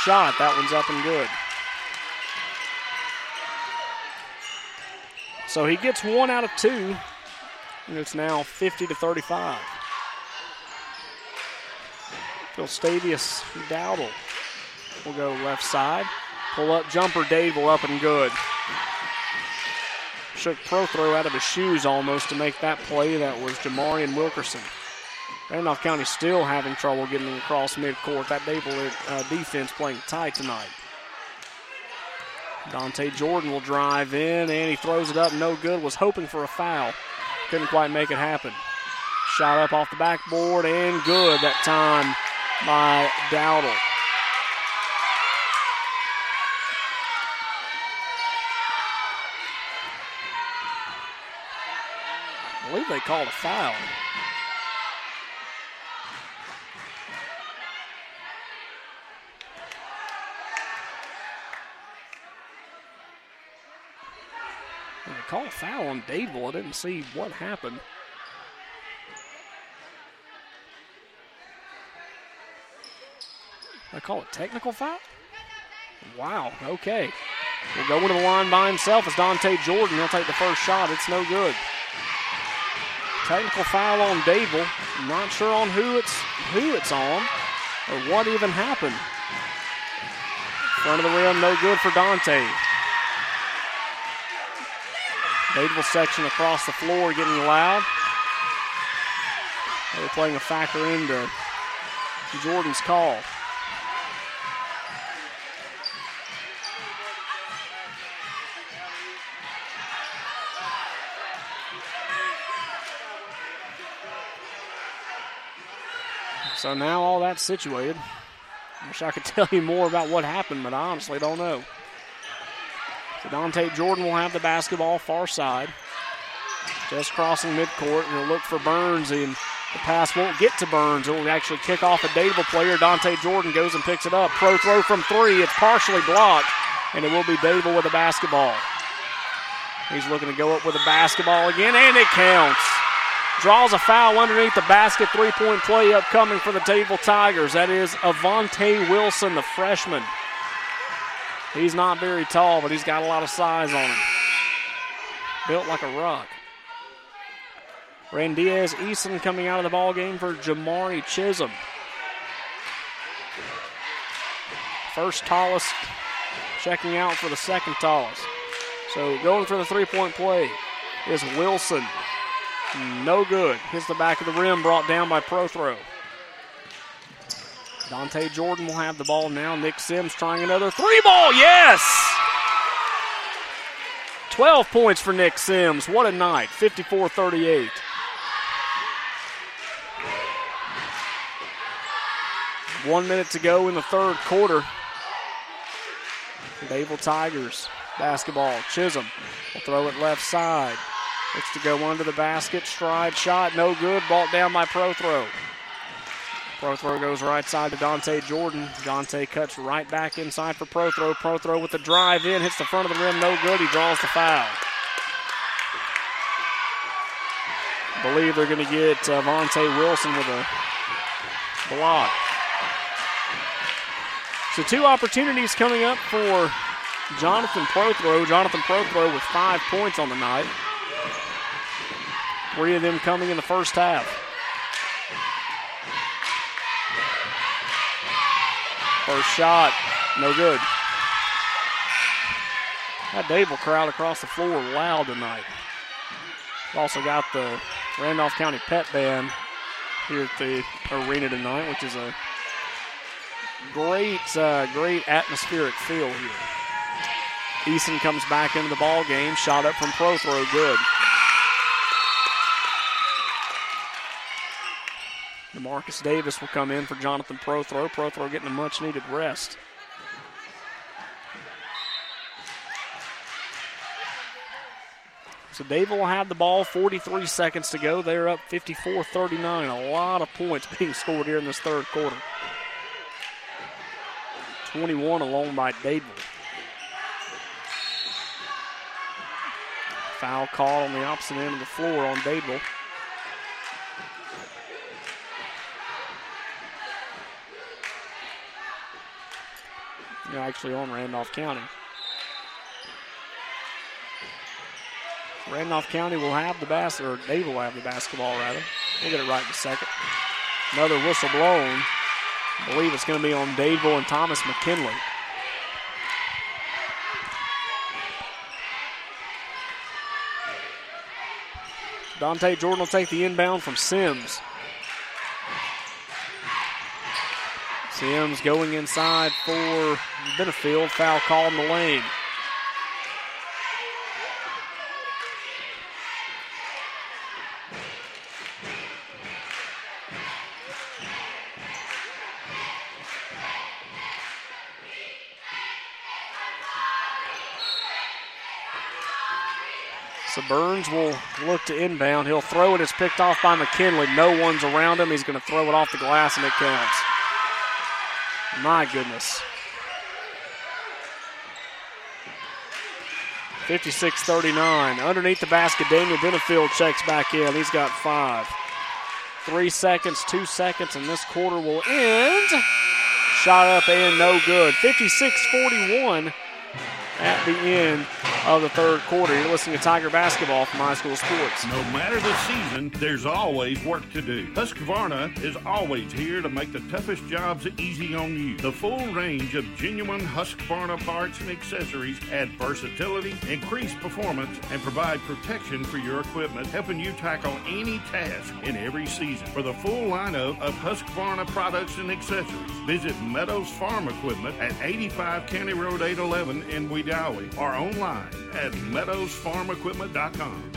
shot, that one's up and good. So he gets one out of two, and it's now 50 to 35. Philstavius Dowdle will go left side. Pull up jumper, will up and good. Shook Prothro out of his shoes almost to make that play. That was Jamarian Wilkerson. Randolph County still having trouble getting across midcourt. That Dadeville uh, defense playing tight tonight. Dante Jordan will drive in and he throws it up, no good. Was hoping for a foul, couldn't quite make it happen. Shot up off the backboard and good that time by Dowdle. I believe they called a foul. They call a foul on Dadeville. I didn't see what happened. I call it technical foul? Wow, okay. We'll go into the line by himself as Dante Jordan. He'll take the first shot. It's no good. Technical foul on Dadeville. Not sure on who it's who it's on or what even happened. Front of the rim, no good for Dante. Dadeville section across the floor getting loud. They're playing a factor into Jordan's call. So now all that's situated. Wish I could tell you more about what happened, but I honestly don't know. So Dante Jordan will have the basketball far side. Just crossing midcourt, and he'll look for Burns, and the pass won't get to Burns. It will actually kick off a Dadeville player. Dante Jordan goes and picks it up. Prothro from three. It's partially blocked, and it will be Dadeville with the basketball. He's looking to go up with a basketball again, and it counts. Draws a foul underneath the basket. Three point play upcoming for the Table Tigers. That is Avante Wilson, the freshman. He's not very tall, but he's got a lot of size on him. Built like a rock. Randiaz Eason coming out of the ball game for Jamari Chisholm. First tallest checking out for the second tallest. So going for the three-point play is Wilson. No good. Hits the back of the rim, brought down by Prothro. Dante Jordan will have the ball now. Nick Sims trying another three ball. Yes! 12 points for Nick Sims. What a night. 54 38. One minute to go in the third quarter. Dadeville Tigers basketball. Chisholm will throw it left side. Looks to go under the basket. Stride shot. No good. Ball down by Prothro goes right side to Dante Jordan. Dante cuts right back inside for Prothro. Pro throw with the drive in, hits the front of the rim, no good. He draws the foul. Believe they're going to get uh, Vontae Wilson with a block. So two opportunities coming up for Jonathan Prothro. Jonathan Prothro with five points on the night. Three of them coming in the first half. First shot, no good. That Dadeville crowd across the floor loud tonight. Also got the Randolph County Pet Band here at the arena tonight, which is a great, uh, great atmospheric feel here. Eason comes back into the ball game. Shot up from Prothro, good. Marcus Davis will come in for Jonathan Prothro. Prothro getting a much needed rest. So Dave will have the ball, 43 seconds to go. They're up 54 39. A lot of points being scored here in this third quarter. 21 alone by Dadeville. Foul call on the opposite end of the floor on Dadeville. Actually on Randolph County. Randolph County will have the basket, or they will have the basketball rather. We'll get it right in a second. Another whistle blown. I believe it's going to be on Dadeville and Thomas McKinley. Dante Jordan will take the inbound from Sims. Sims going inside for Benefield. Foul called in the lane. So Burns will look to inbound. He'll throw it. It's picked off by McKinley. No one's around him. He's going to throw it off the glass, and it counts. My goodness. 56 39. Underneath the basket, Daniel Benefield checks back in. He's got five. Three seconds, two seconds, and this quarter will end. Shot up and no good. 56 41 at the end of the third quarter. You're listening to Tiger Basketball from High School Sports. No matter the season, there's always work to do. Husqvarna is always here to make the toughest jobs easy on you. The full range of genuine Husqvarna parts and accessories add versatility, increase performance, and provide protection for your equipment, helping you tackle any task in every season. For the full lineup of Husqvarna products and accessories, visit Meadows Farm Equipment at 85 County Road 811 in Wedowee or online at meadowsfarmequipment.com.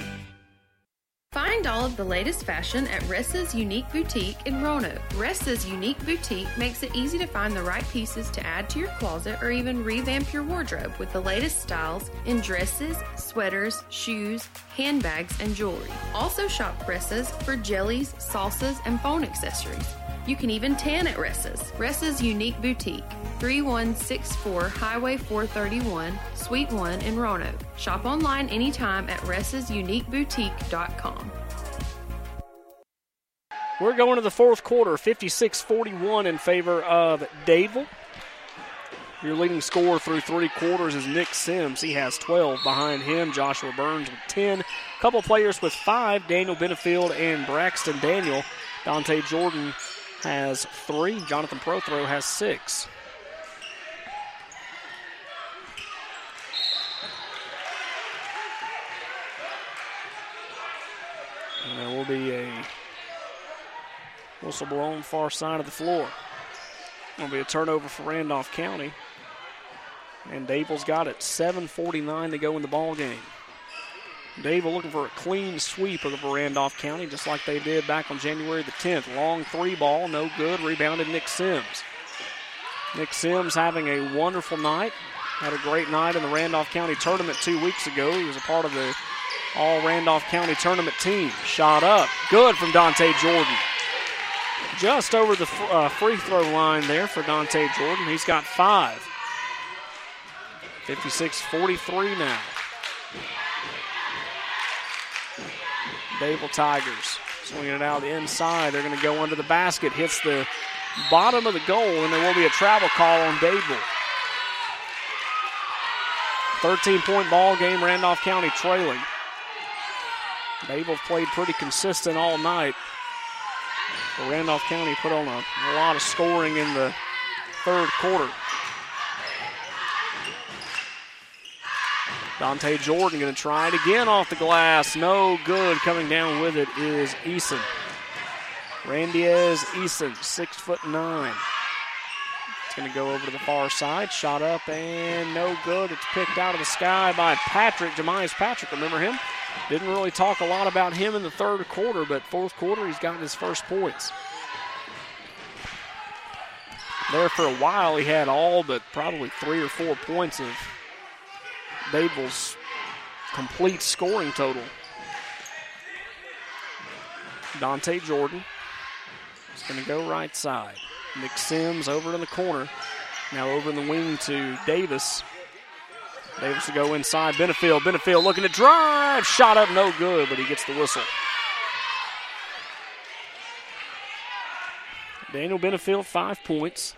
Find all of the latest fashion at Ressa's Unique Boutique in Roanoke. Ressa's Unique Boutique makes it easy to find the right pieces to add to your closet or even revamp your wardrobe with the latest styles in dresses, sweaters, shoes, handbags, and jewelry. Also shop Ressa's for jellies, salsas, and phone accessories. You can even tan at Ressa's. Ressa's Unique Boutique, 3164 Highway 431, Suite 1 in Roanoke. Shop online anytime at ressasuniqueboutique.com. We're going to the fourth quarter, 56 41 in favor of Dadeville. Your leading scorer through three quarters is Nick Sims. He has 12. Behind him, Joshua Burns with 10. A couple players with five Daniel Benefield and Braxton Daniel. Dante Jordan has three. Jonathan Prothro has six. And there will be a whistle blown far side of the floor. Will be a turnover for Randolph County. And Dadeville's got it. 7:49 to go in the ball game. Dadeville looking for a clean sweep of the Randolph County, just like they did back on January the 10th. Long three ball, no good. Rebounded Nick Sims. Nick Sims having a wonderful night. Had a great night in the Randolph County tournament two weeks ago. He was a part of the All Randolph County tournament team. Shot up, good from Dante Jordan. Just over the uh, free throw line there for Dante Jordan. He's got five. 56 43 now. Dadeville Tigers swinging it out the inside. They're going to go under the basket. Hits the bottom of the goal, and there will be a travel call on Dadeville. 13 point ball game, Randolph County trailing. Dadeville played pretty consistent all night. Randolph County put on a, a lot of scoring in the third quarter. Dante Jordan going to try it again off the glass. No good. Coming down with it is Eason. Randiez Eason, six foot nine. It's going to go over to the far side. Shot up and no good. It's picked out of the sky by Patrick, Jemias Patrick. Remember him? Didn't really talk a lot about him in the third quarter, but fourth quarter he's gotten his first points. There for a while he had all but probably three or four points of Dadeville's complete scoring total. Dante Jordan is going to go right side. Nick Sims over in the corner. Now over in the wing to Davis. Davis will go inside. Benefield. Benefield looking to drive. Shot up, no good, but he gets the whistle. Daniel Benefield, five points.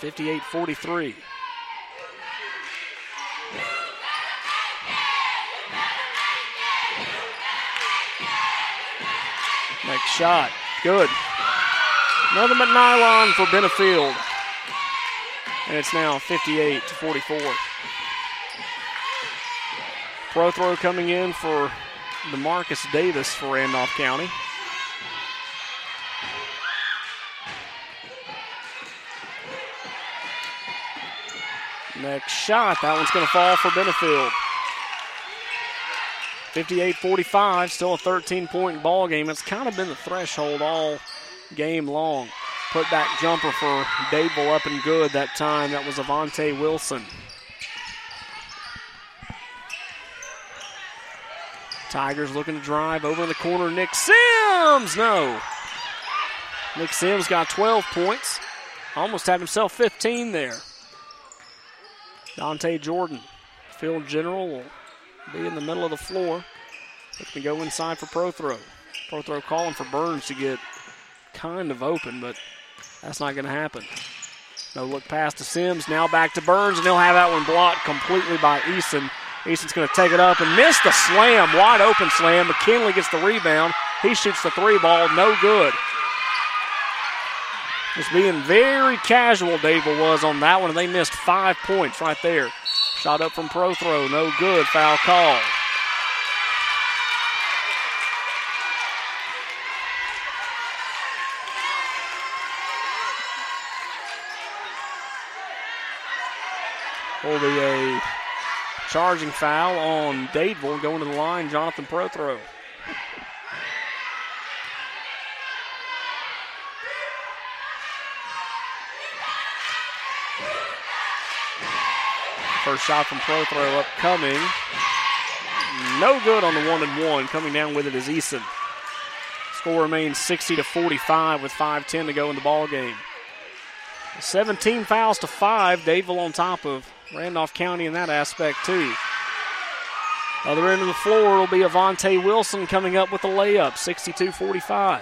58 43. Next shot. Good. Another nylon for Benefield. And it's now 58 to 44. Prothro coming in for Demarcus Davis for Randolph County. Next shot. That one's going to fall for Benefield. 58 45, still a 13 point ball game. It's kind of been the threshold all game long. Put back jumper for Dadeville up and good that time. That was Avante Wilson. Tigers looking to drive over in the corner. Nick Sims! No. Nick Sims got 12 points. Almost had himself 15 there. Dante Jordan, field general, will be in the middle of the floor. Looking to go inside for Prothro. Pro throw calling for Burns to get kind of open, but that's not going to happen. No look pass to Sims. Now back to Burns, and he'll have that one blocked completely by Eason. Eason's going to take it up and miss the slam. Wide open slam. McKinley gets the rebound. He shoots the three ball. No good. Just being very casual, Dadeville was on that one, and they missed five points right there. Shot up from Prothro, no good. Foul call. Will be a charging foul on Dadeville going to the line. Jonathan Prothro. First shot from Prothrow upcoming. No good on the one and one. Coming down with it is Eason. Score remains 60 to 45 with 5:10 to go in the ball game. 17 fouls to five. Dadeville on top of Randolph County in that aspect too. Other end of the floor will be Avante Wilson coming up with a layup, 62-45.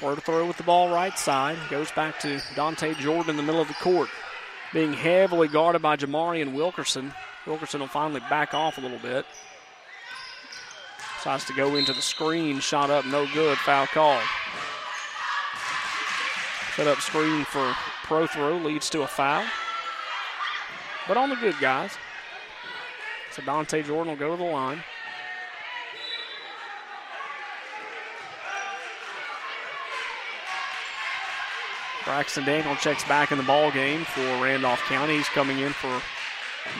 Prothrow with the ball right side. Goes back to Dante Jordan in the middle of the court. Being heavily guarded by Jamarian Wilkerson. Wilkerson will finally back off a little bit. Decides to go into the screen. Shot up, no good. Foul call. Set up screen for Prothrow leads to a foul. But on the good guys. So Dante Jordan will go to the line. Braxton Daniel checks back in the ball game for Randolph County. He's coming in for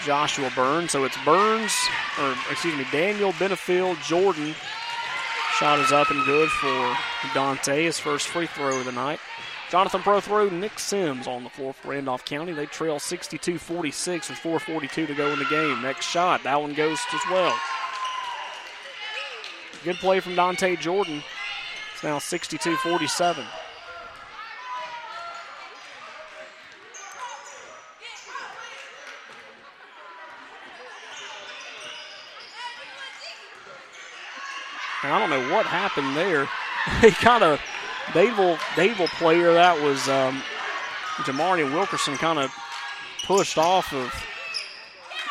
Joshua Burns. So it's Burns, or excuse me, Daniel Benefield Jordan. Shot is up and good for Dante, his first free throw of the night. Jonathan Prothro, Nick Sims on the floor for Randolph County. They trail 62 46 with 4.42 to go in the game. Next shot, that one goes as well. Good play from Dante Jordan. It's now 62 47. I don't know what happened there. he kind of, Dadeville, Dadeville player that was um, Jamarian Wilkerson kind of pushed off of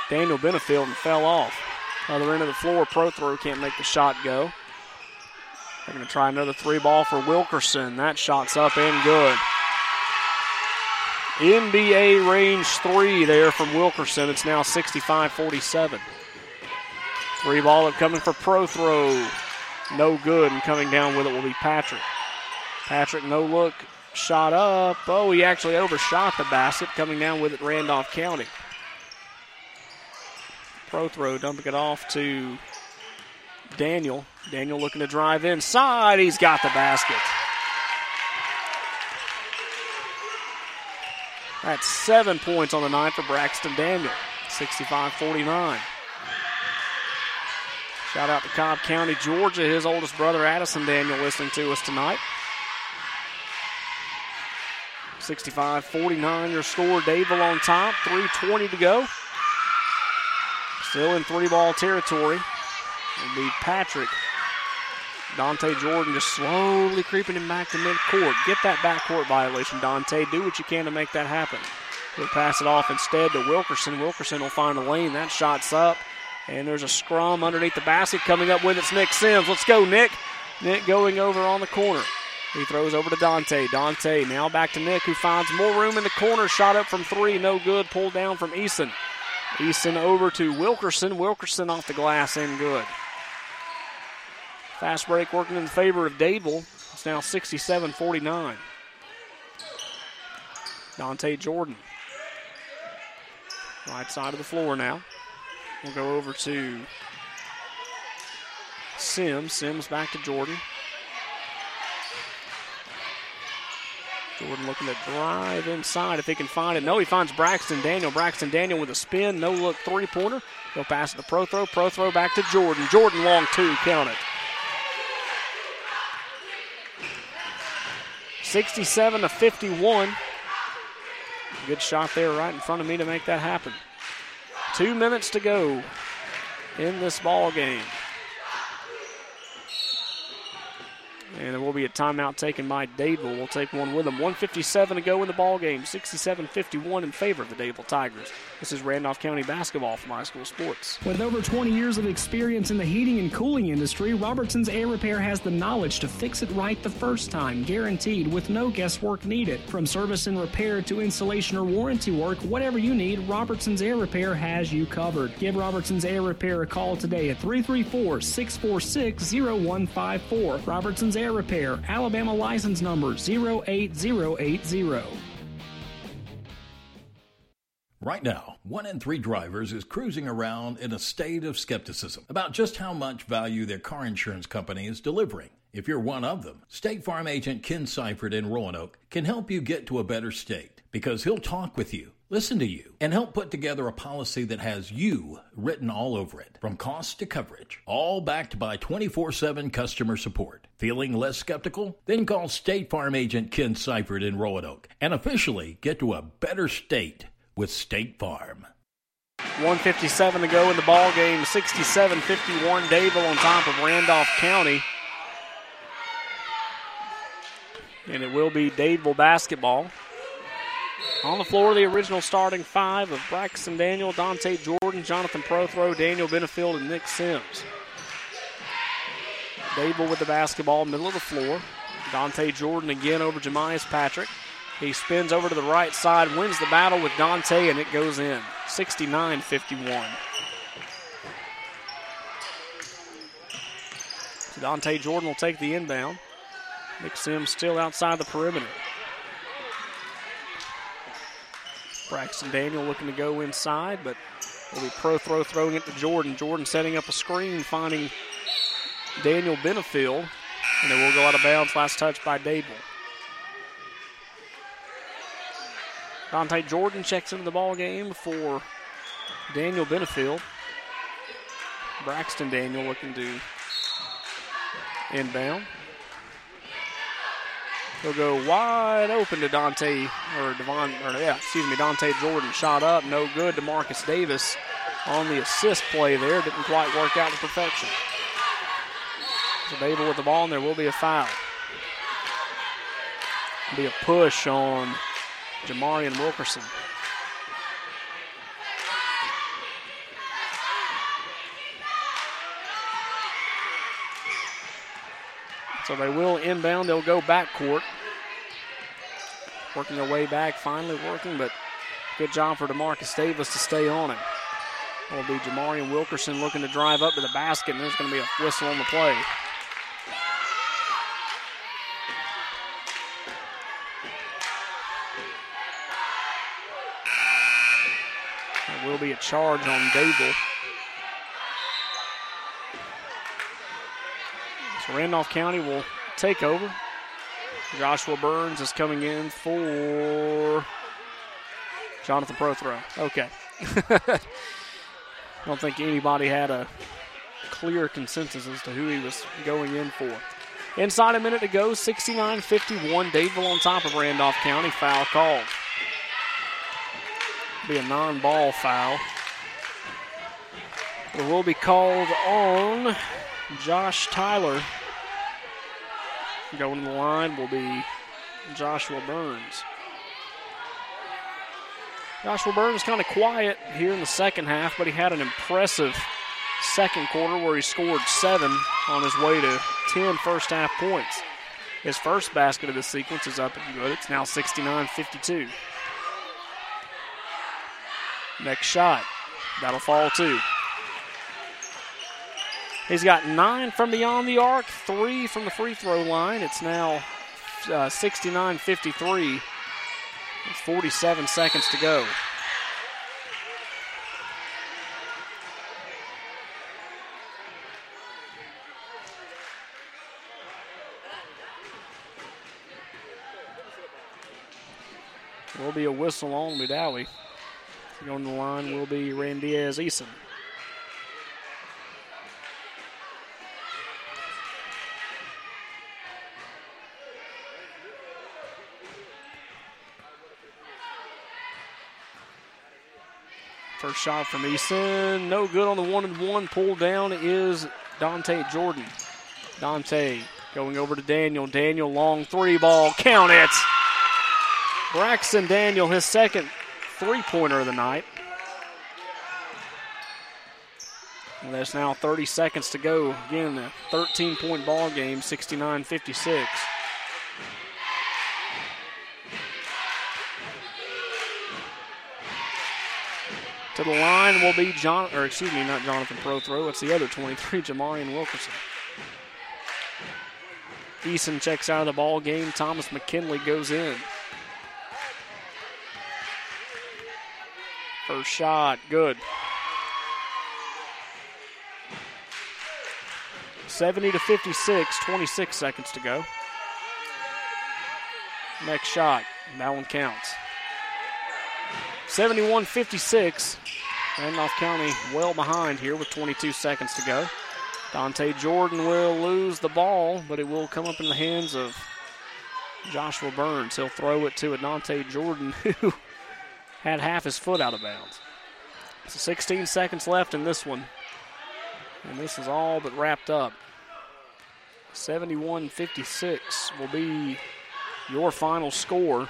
Daniel Benefield and fell off. Other end of the floor, Prothro can't make the shot go. They're going to try another three ball for Wilkerson. That shot's up and good. NBA range three there from Wilkerson. It's now 65 47. Three ball up coming for Prothro. No good, and coming down with it will be Patrick. Patrick, no look, shot up. Oh, he actually overshot the basket. Coming down with it, Randolph County. Prothro dumping it off to Daniel. Daniel looking to drive inside. He's got the basket. That's seven points on the night for Braxton Daniel. 65 49. Shout out to Cobb County, Georgia. His oldest brother, Addison Daniel, listening to us tonight. 65 49 your score. Dadeville on top. 3.20 to go. Still in three ball territory. It'll be Patrick. Dante Jordan just slowly creeping him back to midcourt. Get that backcourt violation, Dante. Do what you can to make that happen. He'll pass it off instead to Wilkerson. Wilkerson will find a lane. That shot's up. And there's a scrum underneath the basket. Coming up with it's Nick Sims. Let's go, Nick. Nick going over on the corner. He throws over to Dante. Dante now back to Nick, who finds more room in the corner. Shot up from three, no good. Pulled down from Eason. Eason over to Wilkerson. Wilkerson off the glass and good. Fast break working in favor of Dadeville. It's now 67 49. Dante Jordan. Right side of the floor now. We'll go over to Sims. Sims back to Jordan. Jordan looking to drive inside if he can find it. No, he finds Braxton Daniel. Braxton Daniel with a spin, no look three pointer. He'll pass it to Prothro. Pro throw back to Jordan. Jordan long two, count it. 67 to 51. Good shot there right in front of me to make that happen. Two minutes to go in this ball game. And there will be a timeout taken by Dadeville. We'll take one with them. 157 to go in the ball game. 67-51 in favor of the Dadeville Tigers. This is Randolph County basketball from high school sports. With over 20 years of experience in the heating and cooling industry, Robertson's Air Repair has the knowledge to fix it right the first time, guaranteed with no guesswork needed. From service and repair to installation or warranty work, whatever you need, Robertson's Air Repair has you covered. Give Robertson's Air Repair a call today at 334 646 0154. Robertson's Air Repair, Alabama license number 08080. Right now, one in three drivers is cruising around in a state of skepticism about just how much value their car insurance company is delivering. If you're one of them, State Farm agent Ken Seifert in Roanoke can help you get to a better state because he'll talk with you, listen to you, and help put together a policy that has you written all over it, from cost to coverage, all backed by 24 7 customer support. Feeling less skeptical? Then call State Farm agent Ken Seifert in Roanoke and officially get to a better state with State Farm. 157 to go in the ball game. 67-51 Dadeville on top of Randolph County. And it will be Dadeville basketball. On the floor, the original starting five of Braxton Daniel, Dante Jordan, Jonathan Prothro, Daniel Benefield, and Nick Sims. Dadeville with the basketball, middle of the floor. Dante Jordan again over Jemias Patrick. He spins over to the right side, wins the battle with Dante, and it goes in. 69 51. So Dante Jordan will take the inbound. Nick Sims still outside the perimeter. Braxton Daniel looking to go inside, but will be Prothro throwing it to Jordan. Jordan setting up a screen, finding Daniel Benefield, and it will go out of bounds. Last touch by Dadeville. Dante Jordan checks into the ball game for Daniel Benefield. Braxton Daniel looking to inbound. He'll go wide open to Dante or Devon or yeah, excuse me, Dante Jordan shot up, no good to Marcus Davis on the assist play there. Didn't quite work out to perfection. Dadeville with the ball, and there will be a foul. Be a push on Jamarian Wilkerson. So they will inbound. They'll go back court. Working their way back, finally working, but good job for DeMarcus Davis to stay on it. Will be Jamarian Wilkerson looking to drive up to the basket, and there's going to be a whistle on the play. Will be a charge on Dadeville. So Randolph County will take over. Joshua Burns is coming in for Jonathan Prothro. Okay. I don't think anybody had a clear consensus as to who he was going in for. Inside a minute to go, 69 51. Dadeville on top of Randolph County. Foul called. Be a non ball foul. It will be called on Josh Tyler. Going to the line will be Joshua Burns. Joshua Burns kind of quiet here in the second half, but he had an impressive second quarter where he scored seven on his way to 10 first half points. His first basket of the sequence is up and good. It's now 69 52. Next shot. That'll fall too. He's got nine from beyond the arc, three from the free throw line. It's now uh, 69 53. 47 seconds to go. Will be a whistle on Wedowee. On the line will be Randiaz Eason. First shot from Eason, No good on the one and one. Pull down is Dante Jordan. Dante going over to Daniel. Daniel, long three ball. Count it. Braxton Daniel, his second three pointer of the night. And there's now 30 seconds to go. Again, a 13 point ball game, 69 56. To the line will be John, or excuse me, not Jonathan Prothro. It's the other 23, Jamarian Wilkerson. Eason checks out of the ball game. Thomas McKinley goes in. First shot, good. 70 to 56, 26 seconds to go. Next shot, that one counts. 71 56. Randolph County well behind here with 22 seconds to go. Dante Jordan will lose the ball, but it will come up in the hands of Joshua Burns. He'll throw it to Dante Jordan who had half his foot out of bounds. So 16 seconds left in this one. And this is all but wrapped up. 71 56 will be your final score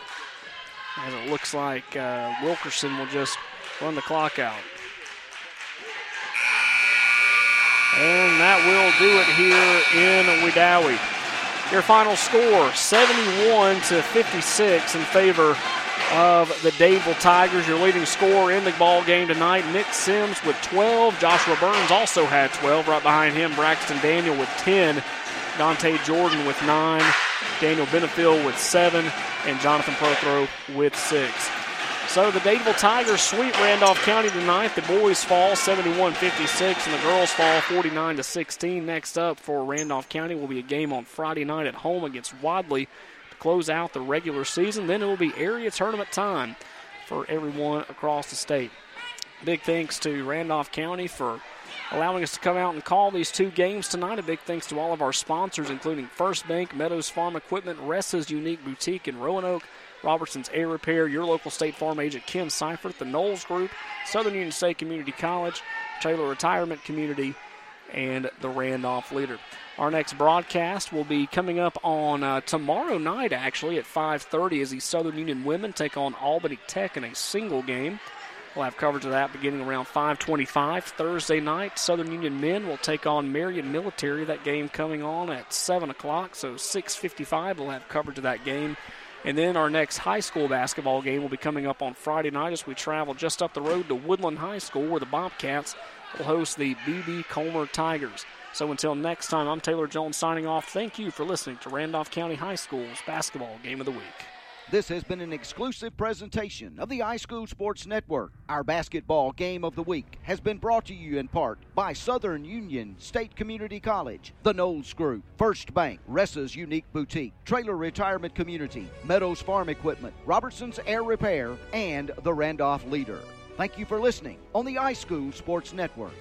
as it looks like uh, Wilkerson will just run the clock out. And that will do it here in Wedowee. Your final score 71 to 56 in favor of the Dadeville Tigers. Your leading scorer in the ball game tonight, Nick Sims with 12. Joshua Burns also had 12. Right behind him, Braxton Daniel with 10. Dante Jordan with 9. Daniel Benefield with 7. And Jonathan Prothro with 6. So the Dadeville Tigers sweep Randolph County tonight. The boys fall 71-56 and the girls fall 49 to 16. Next up for Randolph County will be a game on Friday night at home against Wadley close out the regular season. Then it will be area tournament time for everyone across the state. Big thanks to Randolph County for allowing us to come out and call these two games tonight. A big thanks to all of our sponsors, including First Bank, Meadows Farm Equipment, Ressa's Unique Boutique in Roanoke, Robertson's Air Repair, your local State Farm agent Kim Seifert, the Knowles Group, Southern Union State Community College, Taylor Retirement Community, and the Randolph Leader. Our next broadcast will be coming up on uh, tomorrow night, actually, at 5:30, as the Southern Union women take on Albany Tech in a single game. We'll have coverage of that beginning around 5:25 Thursday night. Southern Union men will take on Marion Military. That game coming on at 7 o'clock, so 6:55. We'll have coverage of that game. And then our next high school basketball game will be coming up on Friday night as we travel just up the road to Woodland High School, where the Bobcats will host the BB Comer Tigers. So until next time, I'm Taylor Jones signing off. Thank you for listening to Randolph County High School's Basketball Game of the Week. This has been an exclusive presentation of the High School Sports Network. Our basketball game of the week has been brought to you in part by Southern Union State Community College, the Knowles Group, First Bank, Ressa's Unique Boutique, Taylor Retirement Community, Meadows Farm Equipment, Robertson's Air Repair, and the Randolph Leader. Thank you for listening on the High School Sports Network.